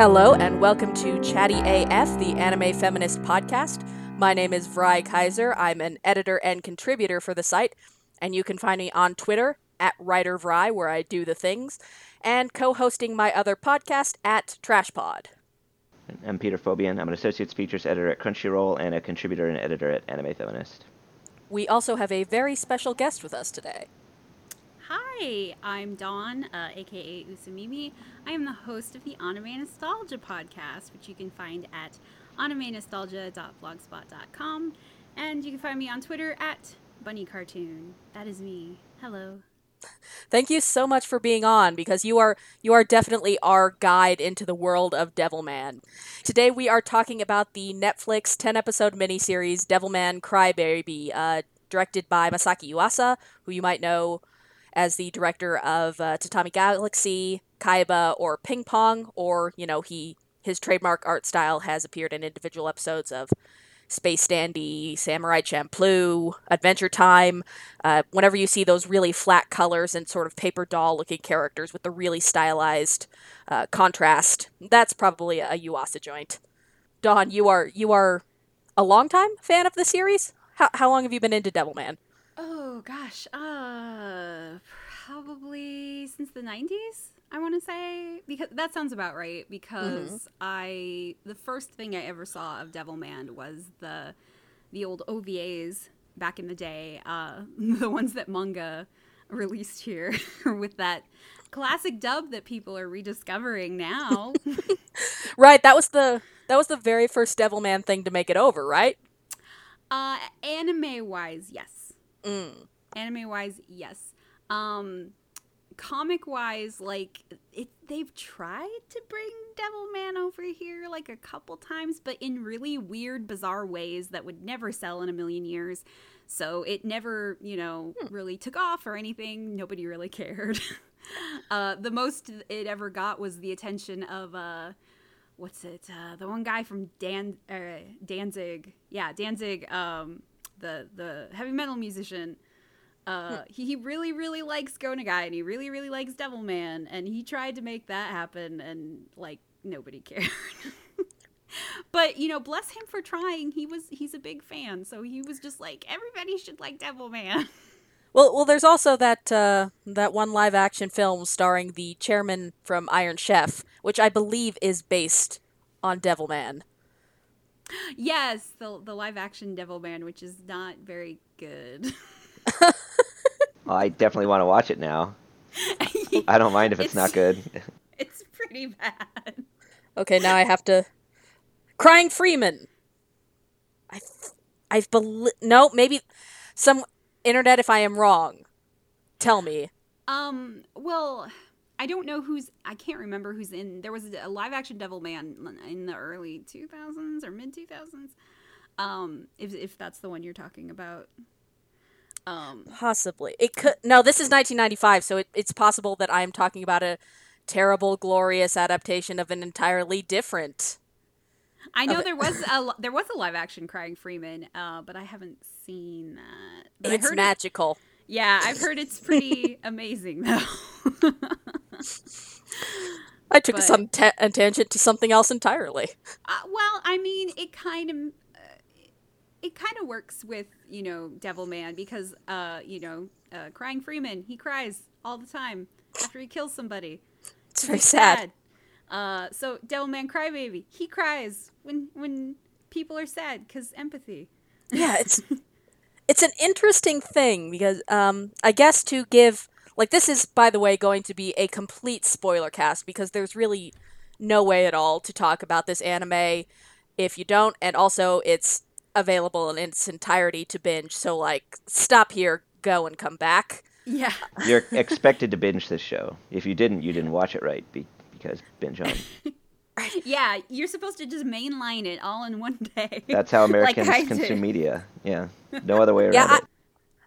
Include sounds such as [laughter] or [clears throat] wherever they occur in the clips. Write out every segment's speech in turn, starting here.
Hello, and welcome to Chatty AF, the anime feminist podcast. My name is Vrai Kaiser. I'm an editor and contributor for the site, and you can find me on Twitter at Writer WriterVrai, where I do the things, and co hosting my other podcast at TrashPod. I'm Peter Fobian. I'm an associates features editor at Crunchyroll and a contributor and editor at Anime Feminist. We also have a very special guest with us today. Hi, I'm Dawn, uh, aka Usamimi. I am the host of the Anime Nostalgia podcast, which you can find at animenostalgia.blogspot.com. And you can find me on Twitter at Bunny Cartoon. That is me. Hello. Thank you so much for being on because you are you are definitely our guide into the world of Devilman. Today we are talking about the Netflix 10 episode miniseries Devilman Crybaby, uh, directed by Masaki Yuasa, who you might know as the director of uh, Tatami Galaxy, Kaiba, or Ping Pong, or you know he his trademark art style has appeared in individual episodes of Space Dandy, Samurai Champloo, Adventure Time. Uh, whenever you see those really flat colors and sort of paper doll looking characters with the really stylized uh, contrast, that's probably a Yuasa joint. Dawn, you are you are a longtime fan of the series. How, how long have you been into Devilman? Oh gosh, uh, probably since the '90s. I want to say because that sounds about right. Because mm-hmm. I the first thing I ever saw of Devilman was the the old OVAs back in the day, uh, [laughs] the ones that manga released here [laughs] with that classic dub that people are rediscovering now. [laughs] right, that was the that was the very first Devilman thing to make it over, right? Uh, anime wise, yes. Mm. Anime wise, yes. Um, comic wise, like it, they've tried to bring Devilman over here like a couple times, but in really weird, bizarre ways that would never sell in a million years. So it never, you know, hmm. really took off or anything. Nobody really cared. [laughs] uh, the most it ever got was the attention of uh, what's it? Uh, the one guy from Dan uh, Danzig. Yeah, Danzig. Um, the the heavy metal musician. Uh, hmm. he, he really really likes Go Nagai and he really really likes Devilman and he tried to make that happen and like nobody [laughs] cared. but you know, bless him for trying. He was he's a big fan, so he was just like everybody should like Devilman. [laughs] Well, well, there's also that uh, that one live action film starring the chairman from Iron Chef, which I believe is based on Devilman. Yes, the the live action Devil Man, which is not very good. [laughs] well, I definitely want to watch it now. [laughs] I don't mind if it's, it's not good. it's pretty bad. Okay, now I have to. Crying Freeman. I, I believe no, maybe some internet. If I am wrong, tell me. Um. Well, I don't know who's. I can't remember who's in. There was a live action Devilman in the early 2000s or mid 2000s. Um, if if that's the one you're talking about. Um, Possibly. It could. No, this is 1995, so it, it's possible that I'm talking about a terrible, glorious adaptation of an entirely different. I know there was a [laughs] there was a live action Crying Freeman, uh, but I haven't seen that. But it's magical. It, yeah, I've heard it's pretty [laughs] amazing though. I took but, some ta- a tangent to something else entirely. Uh, well, I mean, it kind of it kind of works with you know Devil Man because uh you know uh, crying Freeman he cries all the time after he kills somebody. It's very sad. sad. Uh, so Devilman Crybaby he cries when when people are sad because empathy. Yeah, it's [laughs] it's an interesting thing because um I guess to give like this is by the way going to be a complete spoiler cast because there's really no way at all to talk about this anime if you don't and also it's available in its entirety to binge. So like stop here, go and come back. Yeah. You're [laughs] expected to binge this show. If you didn't, you didn't watch it right be- because binge on. [laughs] [laughs] yeah, you're supposed to just mainline it all in one day. That's how [laughs] Americans like consume media. Yeah. [laughs] No other way around yeah, it.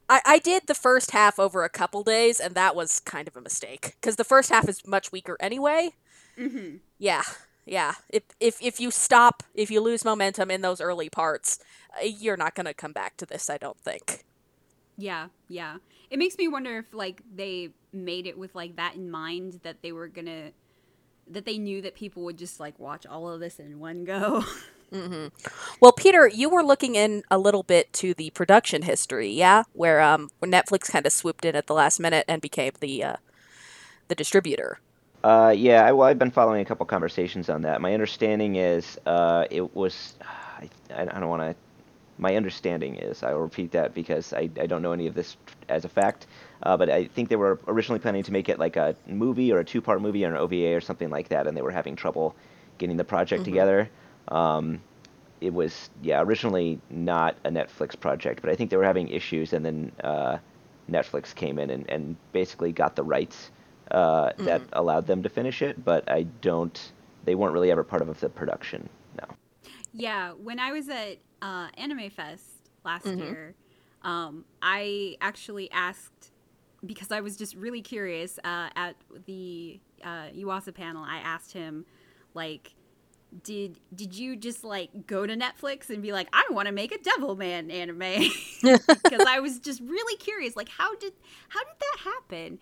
I, I did the first half over a couple days, and that was kind of a mistake because the first half is much weaker anyway. Mm-hmm. Yeah, yeah. If if if you stop, if you lose momentum in those early parts, uh, you're not going to come back to this, I don't think. Yeah, yeah. It makes me wonder if like they made it with like that in mind that they were going to that they knew that people would just like watch all of this in one go. [laughs] hmm Well, Peter, you were looking in a little bit to the production history, yeah, where um where Netflix kind of swooped in at the last minute and became the uh, the distributor. Uh, yeah, I, well, I've been following a couple conversations on that. My understanding is uh, it was. I, I don't want to. My understanding is, I will repeat that because I, I don't know any of this as a fact, uh, but I think they were originally planning to make it like a movie or a two part movie or an OVA or something like that, and they were having trouble getting the project hmm together. Um, it was, yeah, originally not a Netflix project, but I think they were having issues, and then uh, Netflix came in and, and basically got the rights uh, that hmm allowed them to finish it, but I don't. They weren't really ever part of the production. No. Yeah, when I was at uh, Anime Fest last hmm year, um, I actually asked because I was just really curious uh, at the uh, Yuasa panel. I asked him, like, did did you just like go to Netflix and be like, I want to make a Devil Man anime? [laughs] [laughs] because I was just really curious, like, how did how did that happen?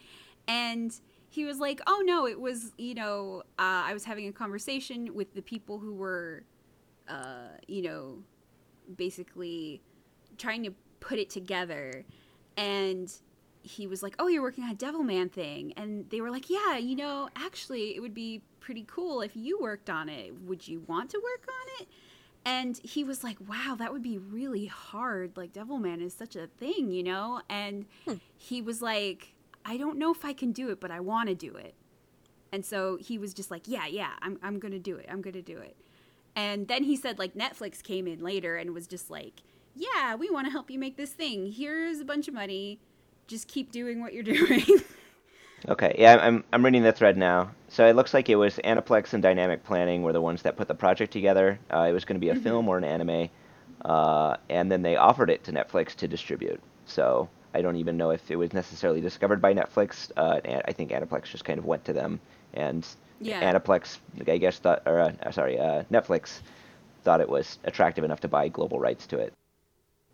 And he was like, Oh no, it was you know, uh, I was having a conversation with the people who were uh, you know, basically trying to put it together. And he was like, Oh, you're working on a Devilman thing. And they were like, Yeah, you know, actually, it would be pretty cool if you worked on it. Would you want to work on it? And he was like, Wow, that would be really hard. Like, Devilman is such a thing, you know? And Hmm. he was like, I don't know if I can do it, but I want to do it. And so he was just like, Yeah, yeah, I'm, I'm going to do it. I'm going to do it. And then he said, like, Netflix came in later and was just like, yeah, we want to help you make this thing. Here's a bunch of money. Just keep doing what you're [laughs] doing. Okay, yeah, I'm I'm reading the thread now. So it looks like it was Aniplex and Dynamic Planning were the ones that put the project together. Uh, it was going to be a hmm film or an anime, uh, and then they offered it to Netflix to distribute. So I don't even know if it was necessarily discovered by Netflix. Uh, and I think Aniplex just kind of went to them, and Yeah. Aniplex, I guess, thought, or uh, uh, sorry, uh, Netflix thought it was attractive enough to buy global rights to it.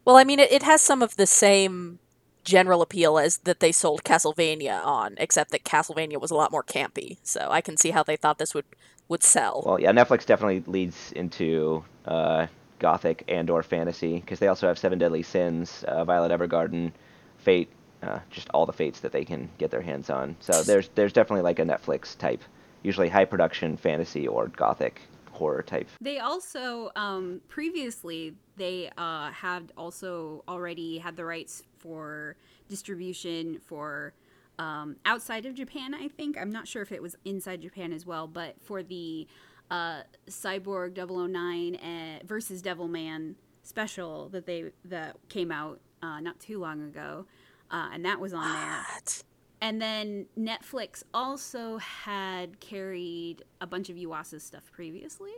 Well, I mean, it, it has some of the same general appeal as that they sold Castlevania on, except that Castlevania was a lot more campy. So I can see how they thought this would would sell. Well, yeah, Netflix definitely leads into uh, gothic and/or fantasy because they also have Seven Deadly Sins, uh, Violet Evergarden, Fate, uh, just all the fates that they can get their hands on. So there's there's definitely like a Netflix type, usually high production fantasy or gothic horror type. They also, um, previously, they uh, had also already had the rights for distribution for um, outside of Japan, I think. I'm not sure if it was inside Japan as well, but for the uh, Cyborg 009 uh, versus Devilman special that they that came out uh, not too long ago, uh, and that was on there. What? And then Netflix also had carried a bunch of Yuasa's stuff previously,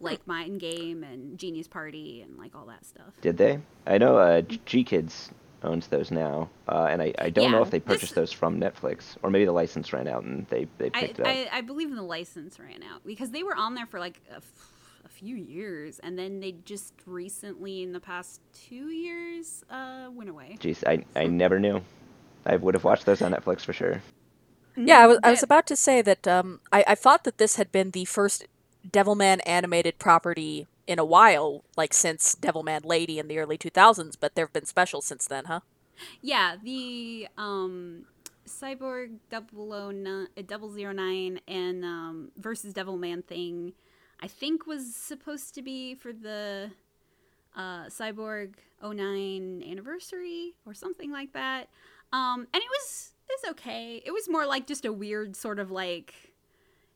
like Mind Game and Genius Party and like all that stuff. Did they? I know uh, GKIDS owns those now, uh, and I, I don't know if they purchased this those from Netflix or maybe the license ran out and they they I, picked it up. I, I believe the license ran out because they were on there for like a, f- a few years and then they just recently in the past two years uh, went away. Jeez, I I never knew. I would have watched those on Netflix for sure. Yeah, I was, I was about to say that um, I, I thought that this had been the first Devilman animated property in a while, like since Devilman Lady in the early 2000s, but there have been specials since then, huh? Yeah, the um, Cyborg 009, uh, 009 and um, versus Devilman thing, I think was supposed to be for the uh, Cyborg 09 anniversary or something like that. Um, and it was it was okay. It was more like just a weird sort of like,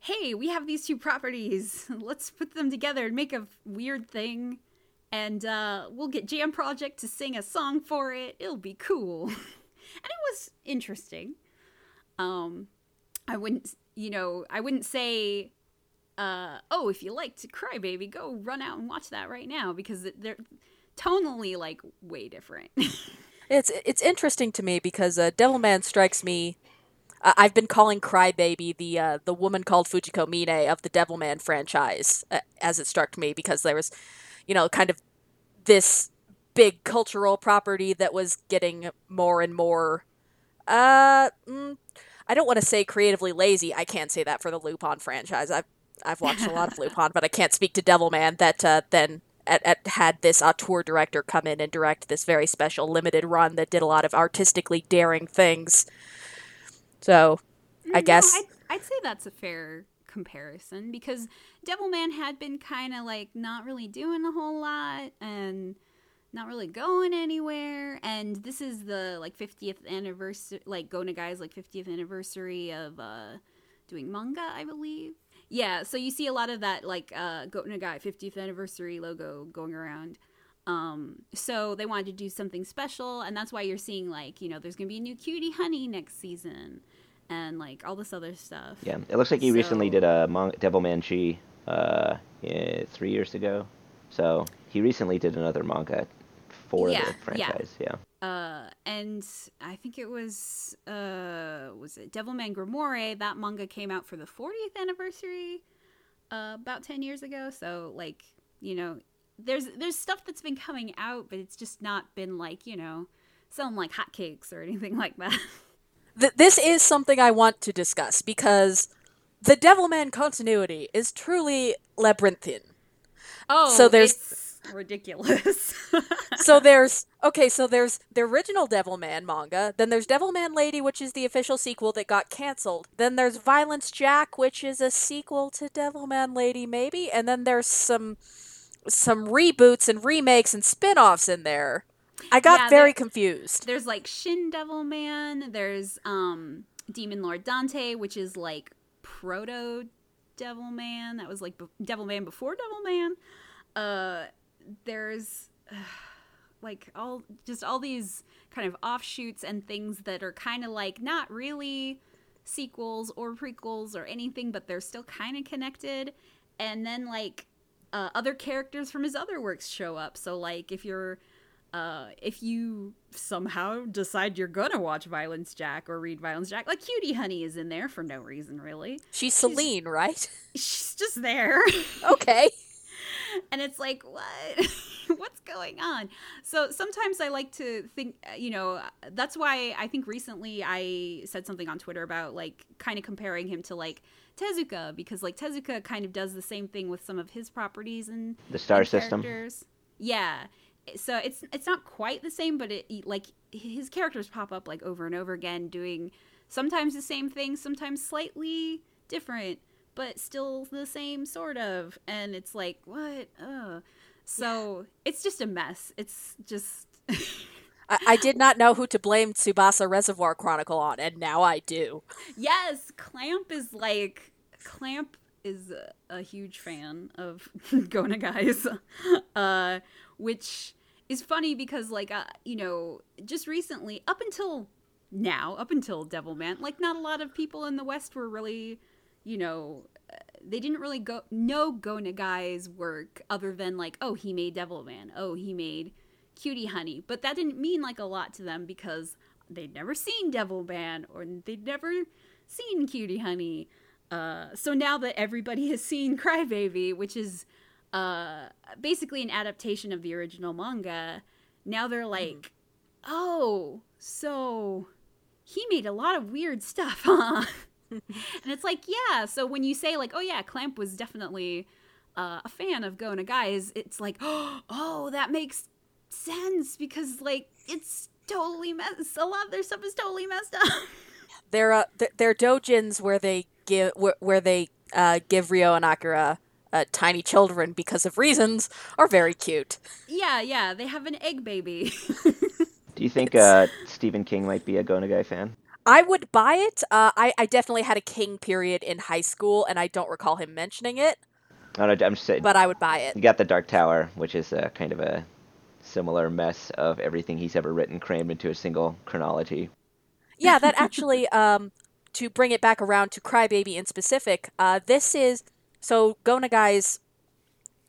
hey, we have these two properties. Let's put them together and make a weird thing. And uh, we'll get Jam Project to sing a song for it. It'll be cool. [laughs] and it was interesting. Um, I wouldn't, you know, I wouldn't say, uh, oh, if you liked Crybaby, go run out and watch that right now because they're tonally like way different. [laughs] It's it's interesting to me because uh, Devilman strikes me. I I've been calling Crybaby the uh, the woman called Fujiko Mine of the Devilman franchise, uh, as it struck me because there was, you know, kind of this big cultural property that was getting more and more. Uh, mm, I don't want to say creatively lazy. I can't say that for the Lupin franchise. I've I've watched a lot of [laughs] Lupin, but I can't speak to Devilman. That uh, then at, at, had this auteur director come in and direct this very special limited run that did a lot of artistically daring things. So, I No, guess I'd, I'd say that's a fair comparison because Devilman had been kind of like not really doing a whole lot and not really going anywhere. And this is the like 50th anniversary, like Go Nagai's like 50th anniversary of uh, doing manga, I believe. Yeah, so you see a lot of that like uh, Go Nagai 50th anniversary logo going around. Um, so they wanted to do something special, and that's why you're seeing like you know there's gonna be a new Cutie Honey next season, and like all this other stuff. Yeah, it looks like he recently did a Mon- Devilman Chi uh, yeah, three years ago. So he recently did another manga for Yeah, the yeah. franchise. Yeah. Uh, and I think it was uh was it Devilman Grimoire that manga came out for the 40th anniversary uh, about 10 years ago. So like you know there's there's stuff that's been coming out, but it's just not been like you know selling like hotcakes or [laughs] anything like that. Th- this is something I want to discuss because the Devilman continuity is truly labyrinthian. Oh, So there's- it's ridiculous. [laughs] so there's okay, so there's the original Devilman manga, then there's Devilman Lady, which is the official sequel that got canceled. Then there's Violence Jack, which is a sequel to Devilman Lady, maybe, and then there's some some reboots and remakes and spin-offs in there. I got Yeah, very confused. there's like Shin Devil Man. There's um Demon Lord Dante, which is like proto Devil Man. That was like be- Devilman before Devilman. Uh, there's [sighs] like all just all these kind of offshoots and things that are kind of like not really sequels or prequels or anything, but they're still kind of connected. And then like uh, other characters from his other works show up. So like if you're uh, if you somehow decide you're gonna watch Violence Jack or read Violence Jack, like Cutie Honey is in there for no reason really. She's Celine, right? She's just there. [laughs] okay. and it's like what [laughs] what's going on so sometimes i like to think uh, you know that's why i think recently i said something on twitter about like kind of comparing him to like tezuka because like tezuka kind of does the same thing with some of his properties and The star and system. characters. yeah so it's it's not quite the same but it like his characters pop up like over and over again doing sometimes the same thing sometimes slightly different but still the same sort of and it's like what? Uh so it's just a mess. It's just [laughs] I-, I did not know who to blame Tsubasa Reservoir Chronicle on, and now I do. yes clamp is like clamp is a, a huge fan of [laughs] Go Nagai's. [laughs] Uh which is funny because like uh, you know just recently up until now up until devilman like not a lot of people in the west were really you know uh, they didn't really go know Go Nagai's work other than like oh he made Devilman oh he made Cutie Honey. But that didn't mean like a lot to them because they'd never seen Devilman or they'd never seen Cutie Honey. Uh, so now that everybody [laughs] has seen Crybaby which is uh, basically an adaptation of the original manga now they're like oh so he made a lot of weird stuff [laughs] huh and it's like, yeah. So when you say like, oh yeah, Clamp was definitely uh, a fan of Go Nagai's, it's like, [gasps] oh, that makes sense because like it's totally messed. A lot of their stuff is totally messed up. [laughs] They're uh, th- they're dojins where they give where, where they uh, give Ryo and Akira uh, tiny children because of reasons are very cute. yeah, yeah. They have an egg baby. [laughs] Do you think uh, Stephen King might be a Go Nagai fan? I would buy it. Uh, I I definitely had a King period in high school, and I don't recall him mentioning it, I don't know, I'm just saying. but I would buy it. You got the Dark Tower, which is uh, kind of a similar mess of everything he's ever written crammed into a single chronology. Yeah, that actually, [laughs] um, to bring it back around to Crybaby in specific, uh, this is so Go Nagai's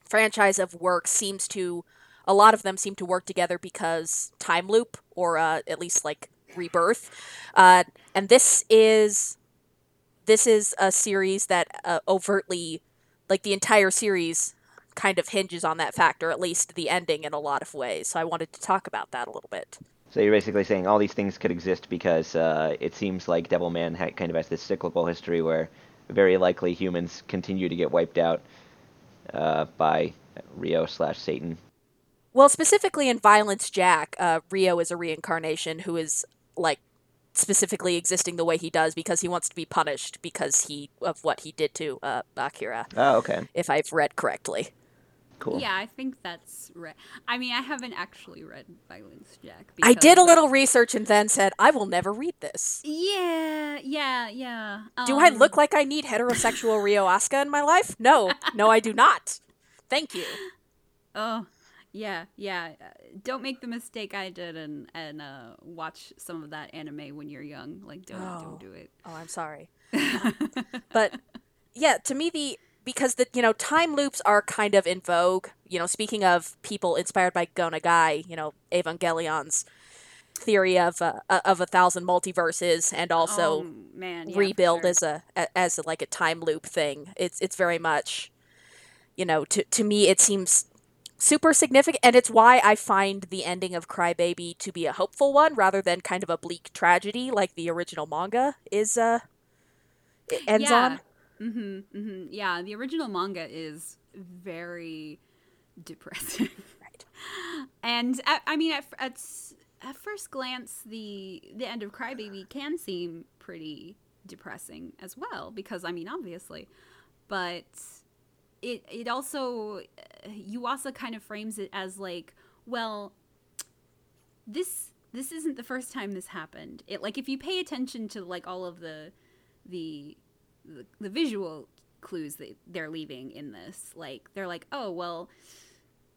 franchise of work seems to, a lot of them seem to work together because time loop or uh, at least like rebirth, uh, and this is this is a series that uh, overtly, like the entire series, kind of hinges on that factor, at least the ending in a lot of ways. So I wanted to talk about that a little bit. So you're basically saying all these things could exist because uh, it seems like Devilman ha- kind of has this cyclical history where very likely humans continue to get wiped out uh, by Ryo slash Satan. Well, specifically in Violence Jack, uh, Ryo is a reincarnation who is like specifically existing the way he does because he wants to be punished because he of what he did to uh, Akira. Oh, okay, If I've read correctly. Cool. Yeah, I think that's right. I mean, I haven't actually read Violence Jack. I did a little research and then said, I will never read this. Yeah, yeah, yeah. Do I um, look like I need heterosexual Ryo Asuka in my life? No, no, I do not. Thank you. [laughs] Oh, yeah, yeah. Uh, Don't make the mistake I did and and uh, watch some of that anime when you're young. Like, don't Oh. don't do it. Oh, I'm sorry. [laughs] but yeah, to me the because the you know time loops are kind of in vogue. You know, speaking of people inspired by Go Nagai, you know, Evangelion's theory of uh, of a thousand multiverses and also Oh, man, yeah, rebuild sure. as a as a, like a time loop thing. It's it's very much, you know, to to me it seems super significant, and it's why I find the ending of Crybaby to be a hopeful one rather than kind of a bleak tragedy like the original manga is. Uh, ends on. Mm-hmm, mm-hmm. Yeah, the original manga is very depressing. Right. And at, I mean, at, at at first glance, the the end of Crybaby can seem pretty depressing as well, because I mean, obviously, but it it also Yuasa kind of frames it as like, well, this this isn't the first time this happened. It like if you pay attention to like all of the the the, the visual clues that they're leaving in this, like they're like, oh well,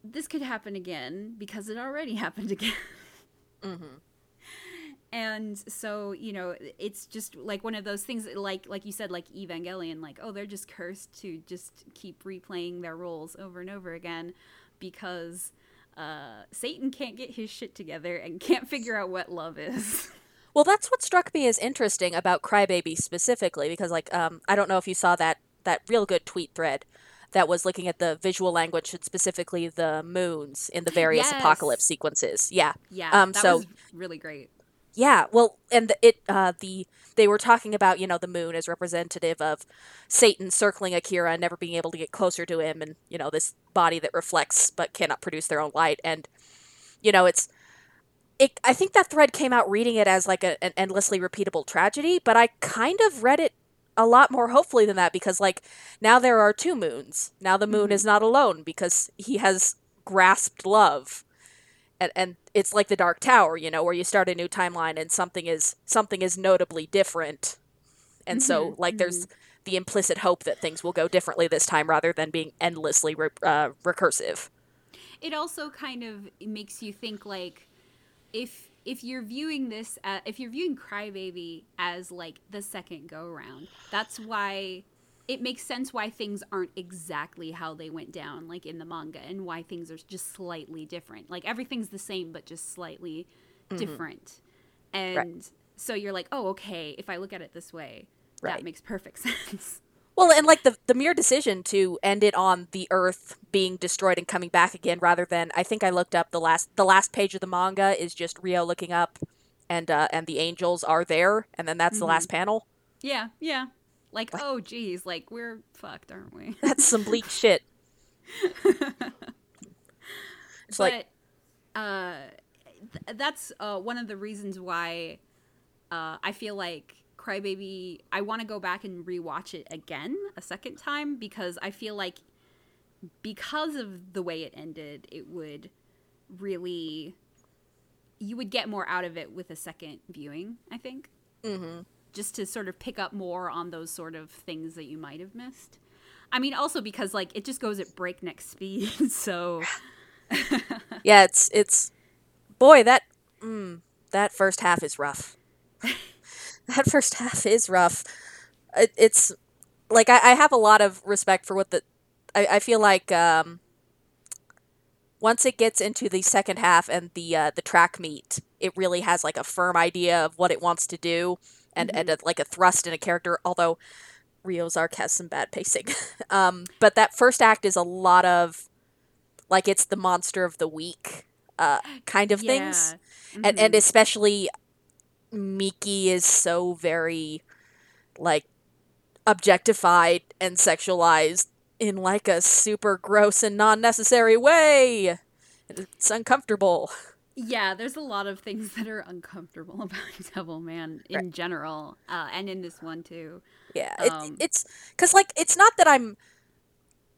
this could happen again because it already [laughs] happened again. Mm-hmm. and so you know it's just like one of those things like like you said like evangelion like oh they're just cursed to just keep replaying their roles over and over again because uh, satan can't get his shit together and can't figure out what love is [laughs] Well, that's what struck me as interesting about Crybaby specifically, because like um, I don't know if you saw that that real good tweet thread that was looking at the visual language and specifically the moons in the various Yes. apocalypse sequences. Yeah, yeah Um, that so- was really great yeah. Well, and the, it uh, the they were talking about you know the moon as representative of Satan circling Akira and never being able to get closer to him, and you know this body that reflects but cannot produce their own light, and you know it's it, I think that thread came out reading it as like a, an endlessly repeatable tragedy, but I kind of read it a lot more hopefully than that because like now there are two moons. Now the moon is mm-hmm. not alone because he has grasped love. And and it's like the Dark Tower, you know, where you start a new timeline and something is something is notably different. And so mm-hmm. like there's mm-hmm. the implicit hope that things will go differently this time rather than being endlessly re- uh, recursive. it also kind of makes you think like if if you're viewing this uh if you're viewing crybaby as like the second go round that's why it makes sense why things aren't exactly how they went down like in the manga and why things are just slightly different. Like everything's the same but just slightly different. And so you're like oh okay if i look at it this way Right. that makes perfect [laughs] sense Well, and like the the mere decision to end it on the Earth being destroyed and coming back again, rather than I think I looked up the last the last page of the manga is just Ryo looking up, and uh, and the angels are there, and then that's the last panel. yeah yeah like oh geez like we're fucked aren't we [laughs] That's some bleak shit. [laughs] It's but like uh, th- that's uh, one of the reasons why uh, I feel like Crybaby. I want to go back and rewatch it again a second time because I feel like because of the way it ended, it would really you would get more out of it with a second viewing. I think. mm-hmm. just to sort of pick up more on those sort of things that you might have missed. I mean, also because like it just goes at breakneck [laughs] speed, so [laughs] yeah, it's it's boy that mm, that first half is rough. [laughs] that first half is rough. It, it's like I, I have a lot of respect for what the I, I feel like um, once it gets into the second half and the uh, the track meet, it really has like a firm idea of what it wants to do and and a, like a thrust in a character. Although Ryo's arc has some bad pacing, [laughs] um, but that first act is a lot of like it's the monster of the week uh, kind of things, Yeah. and and Mhm. especially Miki is so very like objectified and sexualized in like a super gross and non-necessary way. It's uncomfortable. Yeah, there's a lot of things that are uncomfortable [laughs] about Devil Man in general, uh, and in this one too. Yeah, it, Um, it's because like it's not that I'm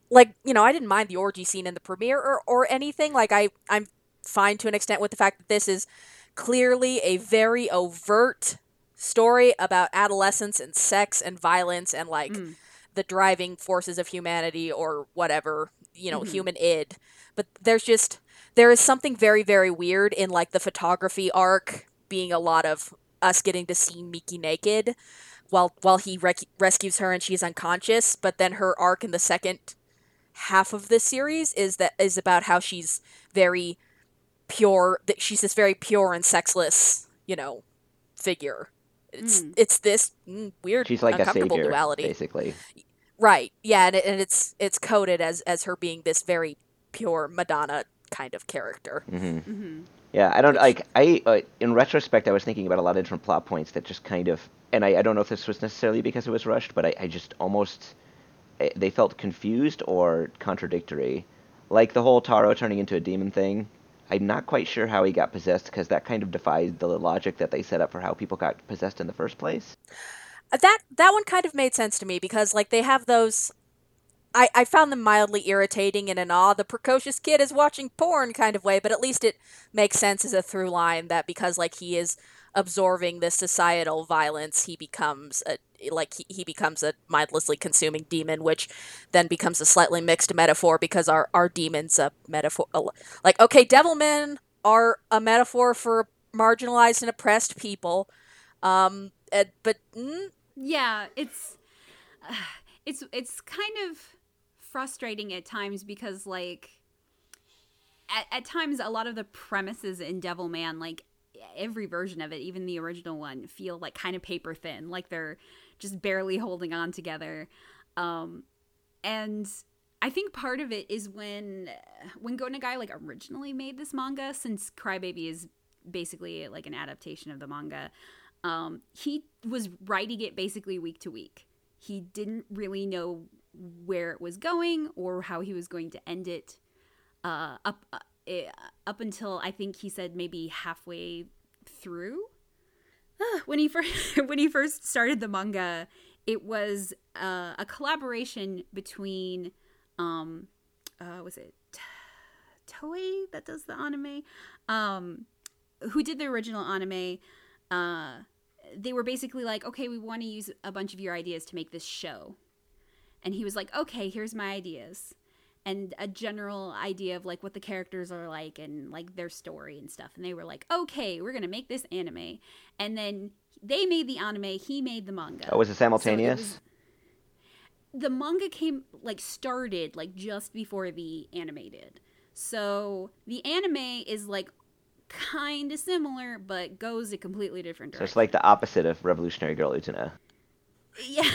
like you know I didn't mind the orgy scene in the premiere or or anything. Like I I'm fine to an extent with the fact that this is clearly a very overt story about adolescence and sex and violence and like Mm. the driving forces of humanity or whatever you know Mhm. human id. But there's just there is something very very weird in like the photography arc being a lot of us getting to see Miki naked while while he rec- rescues her and she's unconscious but then her arc in the second half of this series is that is about how she's very pure that she's this very pure and sexless you know figure it's Mm. it's this mm, weird She's like a uncomfortable savior, duality basically. right yeah and, it, and it's it's coded as as her being this very pure madonna kind of character hmm hmm Yeah, I don't Which- like. I uh, in retrospect, I was thinking about a lot of different plot points that just kind of, and I, I don't know if this was necessarily because it was rushed, but I, I just almost eh, they felt confused or contradictory, like the whole Taro turning into a demon thing. I'm not quite sure how he got possessed because that kind of defies the logic that they set up for how people got possessed in the first place. Uh, that that one kind of made sense to me because like they have those I, I found them mildly irritating in an awe the precocious kid is watching porn kind of way, but at least it makes sense as a through line that because like he is absorbing this societal violence, he becomes a like he, he becomes a mindlessly consuming demon, which then becomes a slightly mixed metaphor because our our demons a metaphor like okay, Devil devilmen are a metaphor for marginalized and oppressed people, um, uh, but mm, Yeah, it's [sighs] it's it's kind of frustrating at times because like at, at times a lot of the premises in Devilman, like every version of it, even the original one, feel like kind of paper thin, like they're just barely holding on together. Um, and I think part of it is when when Go Nagai like originally made this manga, since Crybaby is basically like an adaptation of the manga. Um, he was writing it basically week to week. He didn't really know where it was going or how he was going to end it. Uh, up uh, up until I think he said maybe halfway through [sighs] when he first [laughs] when he first started the manga, it was uh, a collaboration between um, uh, was it Toei that does the anime, um, who did the original anime. Uh, they were basically like, okay, we want to use a bunch of your ideas to make this show, and he was like, okay, here's my ideas. And a general idea of like what the characters are like and like their story and stuff. And they were like, okay, we're gonna make this anime. And then they made the anime, he made the manga. Oh, was it So it simultaneous? was- the manga came like started like just before the animated. So the anime is like kind of similar, but goes a completely different so it's like the opposite of Revolutionary Girl Utena. [laughs] yeah,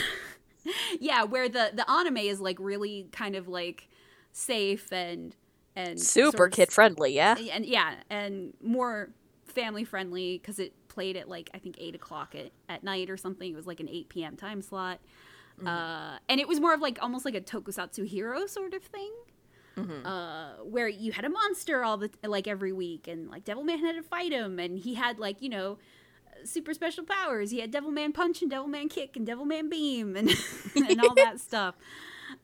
[laughs] yeah, where the the anime is like really kind of like safe and and super sort of- kid friendly, yeah. and yeah, and more family friendly because it played at like I think eight o'clock at, at night or something. It was like an eight p.m. time slot, uh, and it was more of like almost like a tokusatsu hero sort of thing, uh, where you had a monster all the like every week, and like Devilman had to fight him, and he had like you know super special powers. He had Devilman punch and Devilman kick and Devilman beam and [laughs] and all that [laughs] stuff.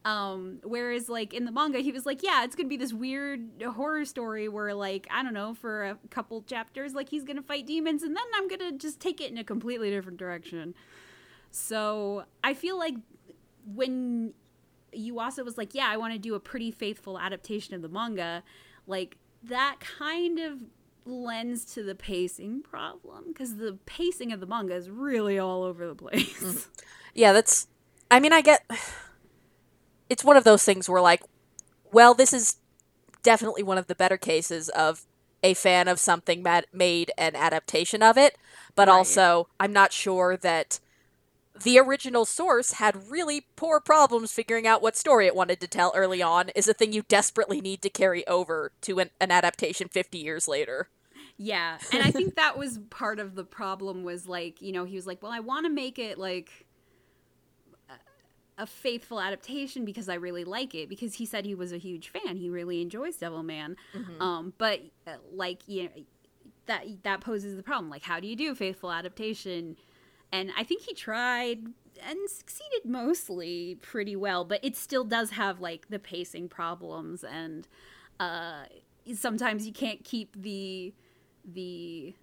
Um, whereas like in the manga, he was like, yeah, it's gonna be this weird horror story where like I don't know for a couple chapters, like he's gonna fight demons, and then I'm gonna just take it in a completely different direction. So I feel like when Yuasa was like, yeah, I want to do a pretty faithful adaptation of the manga, like that kind of lends to the pacing problem because the pacing of the manga is really all over the place. Yeah, that's. I mean, I get. It's one of those things where, like, well, this is definitely one of the better cases of a fan of something ma- made an adaptation of it, but Right. also I'm not sure that the original source had really poor problems figuring out what story it wanted to tell early on is a thing you desperately need to carry over to an, an adaptation 50 years later. Yeah, and I think that was part of the problem was like, you know, he was like, "Well, I want to make it like a faithful adaptation because I really like it because he said he was a huge fan. He really enjoys Devilman. Mm-hmm. Um, but uh, like you know, that that poses the problem. Like, how do you do faithful adaptation? And I think he tried and succeeded mostly pretty well, but it still does have like the pacing problems and uh, sometimes you can't keep the the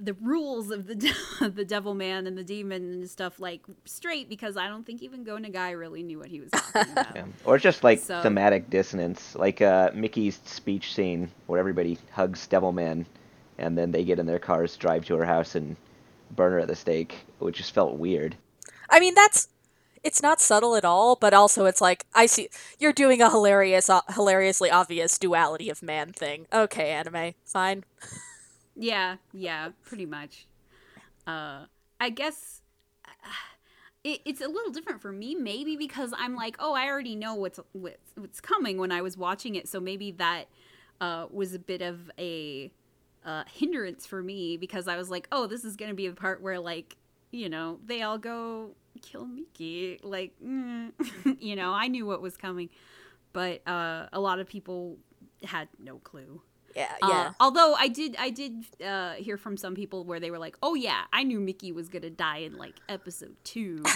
the rules of the [laughs] the devil man and the demon and stuff like straight because I don't think even Go Nagai really knew what he was talking [laughs] about. Yeah. Or just like so, thematic dissonance, like uh, Miki's speech scene where everybody hugs Devil Man, and then they get in their cars, drive to her house, and burn her at the stake, which just felt weird. I mean, that's it's not subtle at all, but also it's like I see you're doing a hilarious, uh, hilariously obvious duality of man thing. Okay, anime, fine. [laughs] Yeah, yeah, pretty much. Uh, I guess [sighs] it, it's a little different for me, maybe because I'm like, oh, I already know what's what's, what's coming when I was watching it, so maybe that uh, was a bit of a uh, hindrance for me because I was like, oh, this is gonna be the part where like, you know, they all go kill Miki, like, mm. [laughs] you know, I knew what was coming, but uh, a lot of people had no clue. Yeah, uh, yeah. Uh, although I did, I did uh, hear from some people where they were like, "Oh yeah, I knew Miki was gonna die in like episode two. [laughs]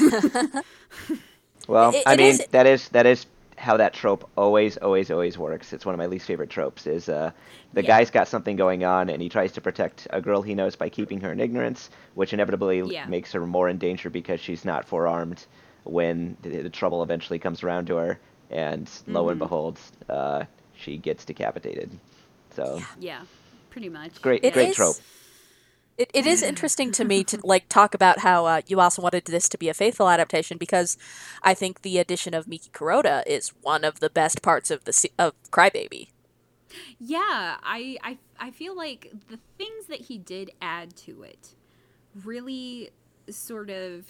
[laughs] well, it, I mean, is... that is that is how that trope always, always, always works. It's one of my least favorite tropes. Is uh, the yeah. guy's got something going on and he tries to protect a girl he knows by keeping her in ignorance, which inevitably yeah. makes her more in danger because she's not forearmed when the, the trouble eventually comes around to her. And mm-hmm. lo and mm-hmm. behold, uh, she gets decapitated. So yeah, yeah pretty much. Great, it great is, trope. It, it is interesting to me to like talk about how uh, you also wanted this to be a faithful adaptation because I think the addition of Miki Kuroda is one of the best parts of the of Crybaby. Yeah, I, I I feel like the things that he did add to it really sort of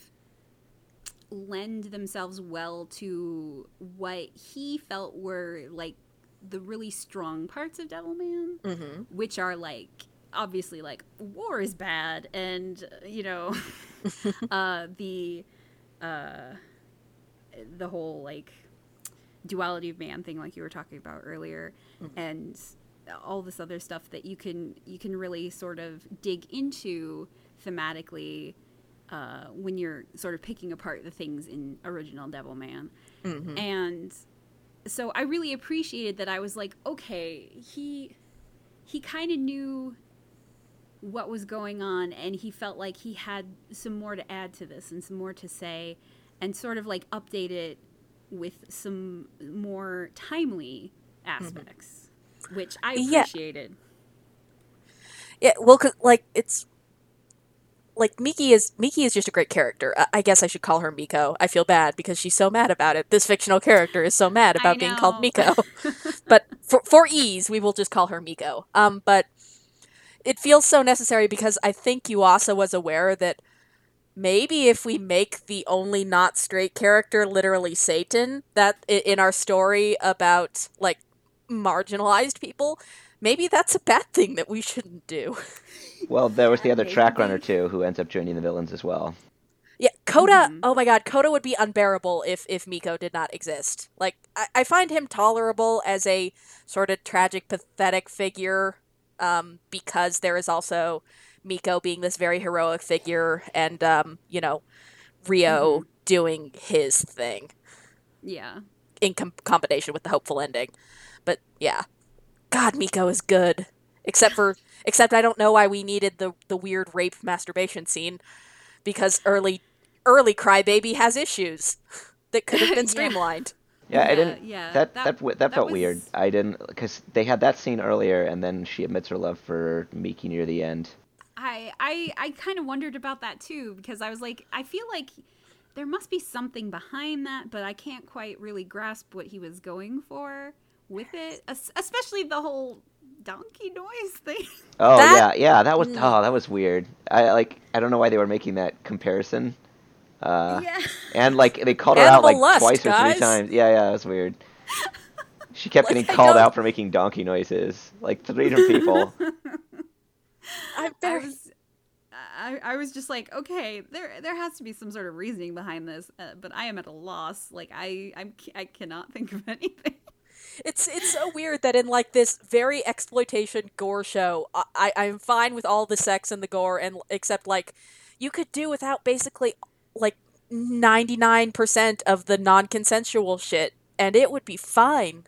lend themselves well to what he felt were like the really strong parts of Devilman, mm-hmm. which are like obviously like war is bad and you know [laughs] uh, the uh, the whole like duality of man thing like you were talking about earlier mm-hmm. and all this other stuff that you can you can really sort of dig into thematically uh, when you're sort of picking apart the things in original Devilman. Mm-hmm. And so I really appreciated that I was like, okay, he he kind of knew what was going on and he felt like he had some more to add to this and some more to say and sort of like update it with some more timely aspects, mm-hmm. which I appreciated. Yeah, yeah well, cause, like it's like Miki is Miki is just a great character. I guess I should call her Miko. I feel bad because she's so mad about it. This fictional character is so mad about being called Miko. [laughs] but for for ease, we will just call her Miko. Um, but it feels so necessary because I think Yuasa was aware that maybe if we make the only not straight character literally Satan, that in our story about like marginalized people, maybe that's a bad thing that we shouldn't do. [laughs] Well, there was the other track runner too, who ends up joining the villains as well. Yeah, Kota. Mm-hmm. Oh my God, Kota would be unbearable if if Miko did not exist. Like, I, I find him tolerable as a sort of tragic, pathetic figure, um, because there is also Miko being this very heroic figure, and um, you know, Ryo mm-hmm. doing his thing. Yeah. In com- combination with the hopeful ending, but yeah, God, Miko is good. Except for except I don't know why we needed the the weird rape masturbation scene because early early Crybaby has issues that could have [laughs] been streamlined. yeah. yeah, I didn't. Yeah, that that that, that, that felt was... weird. I didn't because they had that scene earlier, and then she admits her love for Miki near the end. I I I kind of wondered about that too because I was like, I feel like there must be something behind that, but I can't quite really grasp what he was going for with it, especially the whole donkey noise thing. [laughs] Oh that, yeah, yeah, that was oh that was weird. I like I don't know why they were making that comparison, Uh, yeah. And like they called her Animal out like lust, twice or three times. Yeah, yeah, it was weird. [laughs] She kept Like, getting called out for making donkey noises, like three different people. I'm [laughs] I was, I, I was just like, okay, there there has to be some sort of reasoning behind this, uh, but I am at a loss. Like I I'm, I cannot think of anything. It's it's so weird that in like this very exploitation gore show, I- I'm fine with all the sex and the gore, and except like you could do without basically like ninety nine percent of the non consensual shit, and it would be fine.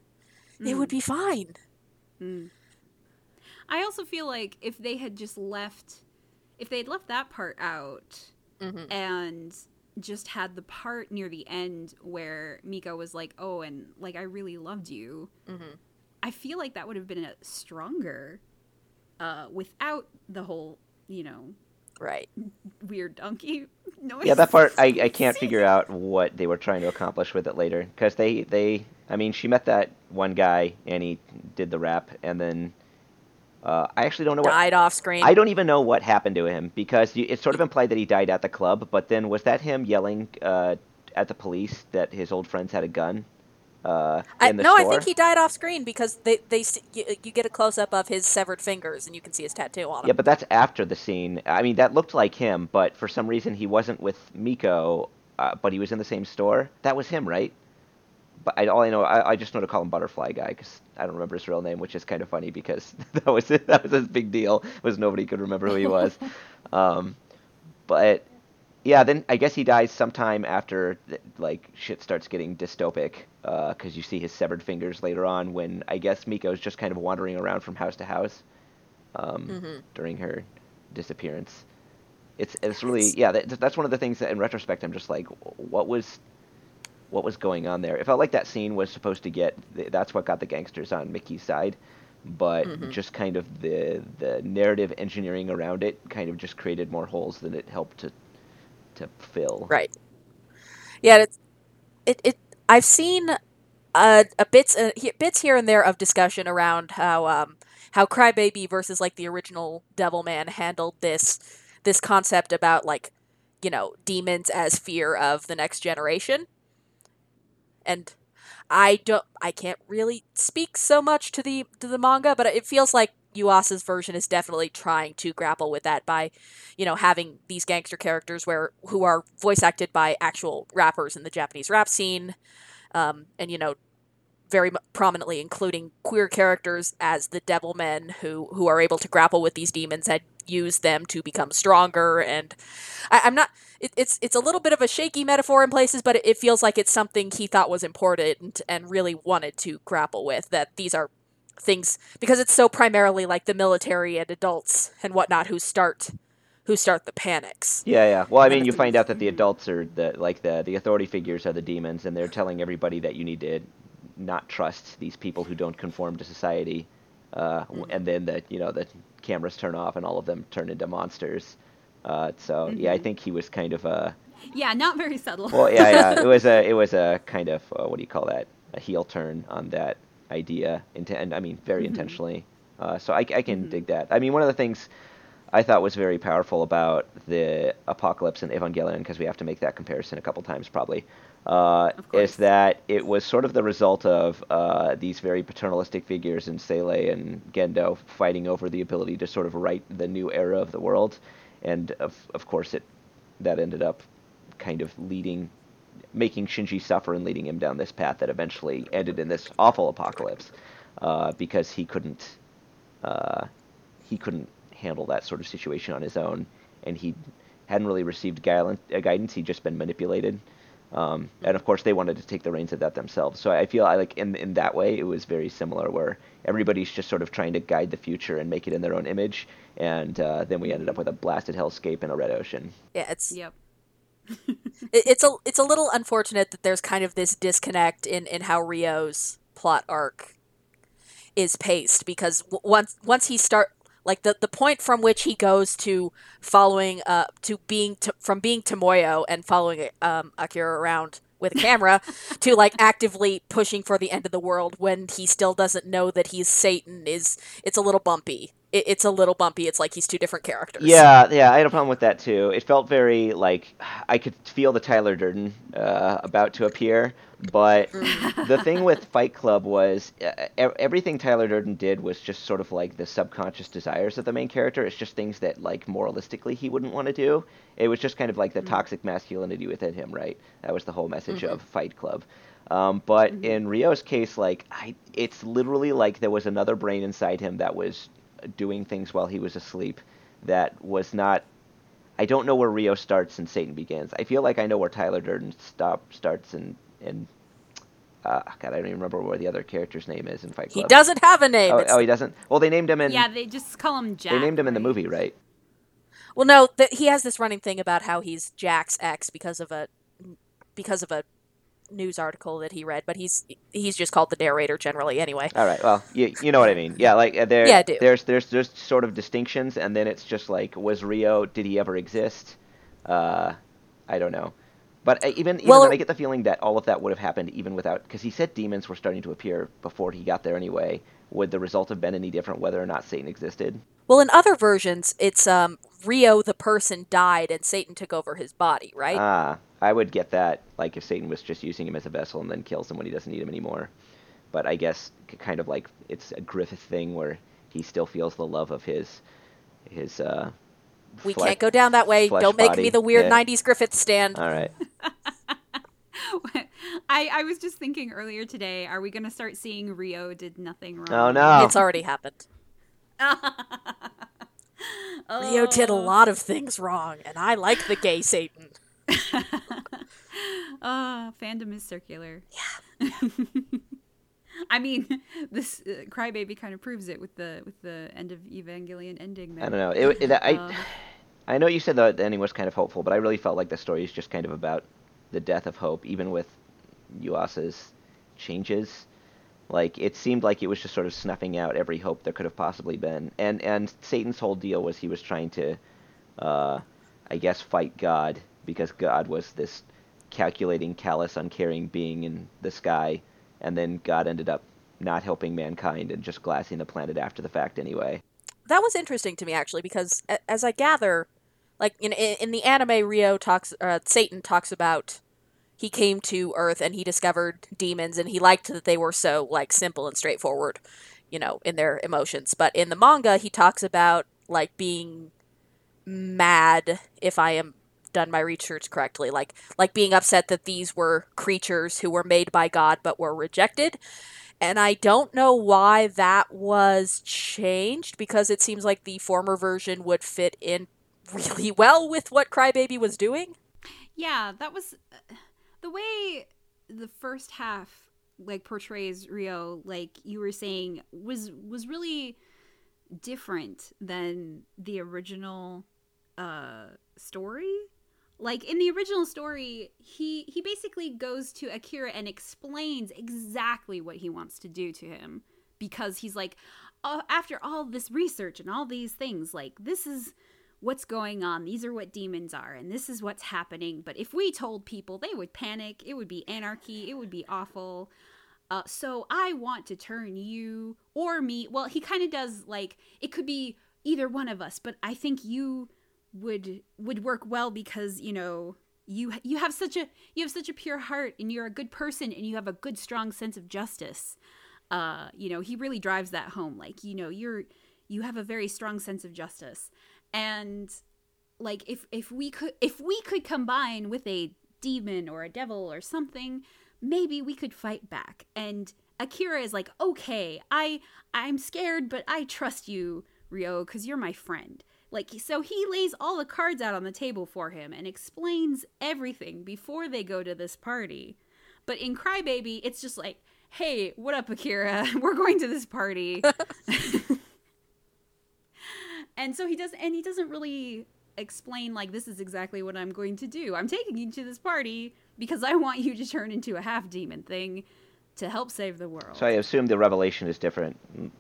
It would be fine. I also feel like if they had just left, if they'd left that part out Mhm. and just had the part near the end where Miko was like, "Oh, and like I really loved you," Mhm. I feel like that would have been a stronger uh, without the whole, you know, Right. weird donkey [laughs] noise. Yeah, that part I, I [laughs] can't figure out what they were trying to accomplish with it later because they they I mean she met that one guy and he did the rap and then uh, I actually don't know what Died off screen. I don't even know what happened to him because you, it's sort of implied that he died at the club, but then was that him yelling uh, at the police that his old friends had a gun uh, I, in the no, store? I think he died off screen because they they you, you get a close up of his severed fingers and you can see his tattoo on him. Yeah, but that's after the scene. I mean, that looked like him, but for some reason he wasn't with Miko, uh, but he was in the same store. That was him, right? But I, all I know, I, I just know to call him Butterfly Guy because I don't remember his real name, which is kind of funny because [laughs] that was that was his big deal. Was nobody could remember who he was. [laughs] um, but yeah, then I guess he dies sometime after like shit starts getting dystopic because you see his severed fingers later on when I guess Miko's just kind of wandering around from house to house um, Mhm. during her disappearance. It's it's really yeah. That, that's one of the things that in retrospect I'm just like, what was what was going on there? It felt like that scene was supposed to get that's what got the gangsters on Mickey's side, but Mhm. just kind of the the narrative engineering around it kind of just created more holes than it helped to to fill. Right. Yeah, it's it, it I've seen uh, a bits uh, bits here and there of discussion around how um how Crybaby versus like the original Devilman handled this this concept about like you know demons as fear of the next generation. And I don't I can't really speak so much to the to the manga, but it feels like Yuasa's version is definitely trying to grapple with that by you know having these gangster characters where who are voice acted by actual rappers in the Japanese rap scene. Um, and you know very prominently including queer characters as the devil men who who are able to grapple with these demons and use them to become stronger. And I, i'm not it, it's it's a little bit of a shaky metaphor in places but it, it feels like it's something he thought was important and really wanted to grapple with that these are things because it's so primarily like the military and adults and whatnot who start who start the panics. Yeah, yeah. Well, I mean, you find out that the adults are the like the the authority figures are the demons, and they're telling everybody that you need to not trust these people who don't conform to society. Uh, w And then the you know the cameras turn off, and all of them turn into monsters. Uh, so yeah, I think he was kind of a yeah, not very subtle. well, yeah, yeah. It was [laughs] a it was a kind of uh, what do you call that? A heel turn on that idea, and I mean very intentionally. Uh, so I, I can dig that. I mean, one of the things I thought was very powerful about the Apocalypse and Evangelion, because we have to make that comparison a couple times probably, uh, is that it was sort of the result of uh, these very paternalistic figures in Seele and Gendo fighting over the ability to sort of write the new era of the world, and of of course it that ended up kind of leading making Shinji suffer and leading him down this path that eventually ended in this awful apocalypse uh, because he couldn't uh, he couldn't handle that sort of situation on his own. And he hadn't really received guidance, uh, guidance. He'd just been manipulated um, and of course they wanted to take the reins of that themselves. So I feel I like in in that way it was very similar where everybody's just sort of trying to guide the future and make it in their own image. And uh, then we ended up with a blasted hellscape and a red ocean. Yeah it's Yep. [laughs] it, it's a it's a little unfortunate that there's kind of this disconnect in in how Ryo's plot arc is paced because once once he start like the the point from which he goes to following uh to being to, from being Tomoyo and following um Akira around with a camera [laughs] to like actively pushing for the end of the world when he still doesn't know that he's Satan is it's a little bumpy it, it's a little bumpy. It's like he's two different characters. Yeah, yeah, I had a problem with that too. It felt very like I could feel the Tyler Durden uh, about to appear, but the thing with [laughs] Fight Club was uh, everything Tyler Durden did was just sort of like the subconscious desires of the main character. It's just things that like moralistically he wouldn't want to do. It was just kind of like the toxic masculinity within him, right? That was the whole message of Fight Club. Um, but in Ryo's case, like I, it's literally like there was another brain inside him that was doing things while he was asleep. That was not. I don't know where Ryo starts and Satan begins. I feel like I know where Tyler Durden stop starts and and. Uh, God, I don't even remember what the other character's name is in Fight Club. He doesn't have a name. Oh, oh, he doesn't. Well, they named him in. yeah, they just call him Jack. they named him in the movie, right? Well, no, th- he has this running thing about how he's Jack's ex because of a because of a news article that he read, but he's he's just called the narrator generally anyway. All right. Well, you, you know what I mean. Yeah, like uh, there. Yeah, I do. There's there's there's sort of distinctions, and then it's just like, was Ryo? Did he ever exist? Uh, I don't know. But uh, even even Well, then, I get the feeling that all of that would have happened even without, because he said demons were starting to appear before he got there anyway. Would the result have been any different whether or not Satan existed? Well, in other versions, it's um Ryo the person died and Satan took over his body, right? Ah, I would get that. Like if Satan was just using him as a vessel and then kills him when he doesn't need him anymore. But I guess kind of like it's a Griffith thing where he still feels the love of his his. uh we flesh- can't go down that way. Don't make body. me the weird Yeah. '90s Griffith stand. All right. [laughs] I, I was just thinking earlier today, are we going to start seeing Ryo did nothing wrong? Oh no. It's already happened. [laughs] Ryo did a Oh. lot of things wrong, and I like the gay Satan. [laughs] Oh, fandom is circular. Yeah. [laughs] I mean, this uh, crybaby kind of proves it with the with the end of Evangelion ending. There. I don't know. It, it, I, Uh. I know you said the ending was kind of hopeful, but I really felt like the story is just kind of about the death of hope, even with Yuasa's changes. Like it seemed like it was just sort of snuffing out every hope there could have possibly been. And and Satan's whole deal was he was trying to, uh, I guess, fight God because God was this calculating, callous, uncaring being in the sky, and then God ended up not helping mankind and just glassing the planet after the fact anyway. That was interesting to me actually because, as I gather, like in in, the anime, Ryo talks, uh, Satan talks about he came to Earth and he discovered demons, and he liked that they were so like simple and straightforward, you know, in their emotions. But in the manga, he talks about like being mad if I am done my research correctly like like being upset that these were creatures who were made by God but were rejected and I don't know why that was changed because it seems like the former version would fit in really [laughs] well with what Crybaby was doing. Yeah, that was uh, the way the first half like portrays Ryo, like you were saying, was was really different than the original uh story. Like in the original story, he he basically goes to Akira and explains exactly what he wants to do to him because he's like "Oh, after all this research and all these things, like this is what's going on. These are what demons are, and this is what's happening. But if we told people, they would panic. It would be anarchy. It would be awful. Uh, so I want to turn you or me. Well, he kind of does like it could be either one of us, but I think you would would work well because you know you you have such a you have such a pure heart and you're a good person and you have a good strong sense of justice. Uh, you know, he really drives that home. Like you know, you're you have a very strong sense of justice and like if if we could if we could combine with a demon or a devil or something maybe we could fight back and akira is like okay i i'm scared but i trust you ryo because you're my friend like so he lays all the cards out on the table for him and explains everything before they go to this party. But in crybaby it's just like hey what up akira? [laughs] We're going to this party. [laughs] And so he does and he doesn't really explain like this is exactly what i'm going to do. I'm taking you to this party because i want you to turn into a half demon thing to help save the world. So I assume the revelation is different, mm,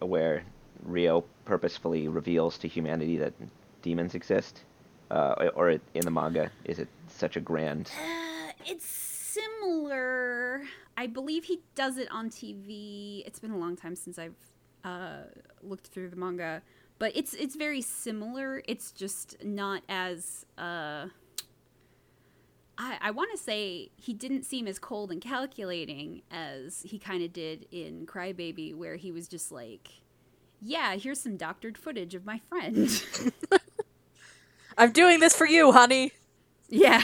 where Ryo purposefully reveals to humanity that demons exist, uh, or in the manga, is it such a grand? Uh, it's similar. I believe he does it on TV. It's been a long time since I've uh, looked through the manga, but it's it's very similar. It's just not as uh, I I want to say he didn't seem as cold and calculating as he kind of did in Crybaby, where he was just like, "Yeah, here's some doctored footage of my friend." [laughs] I'm doing this for you, honey. Yeah.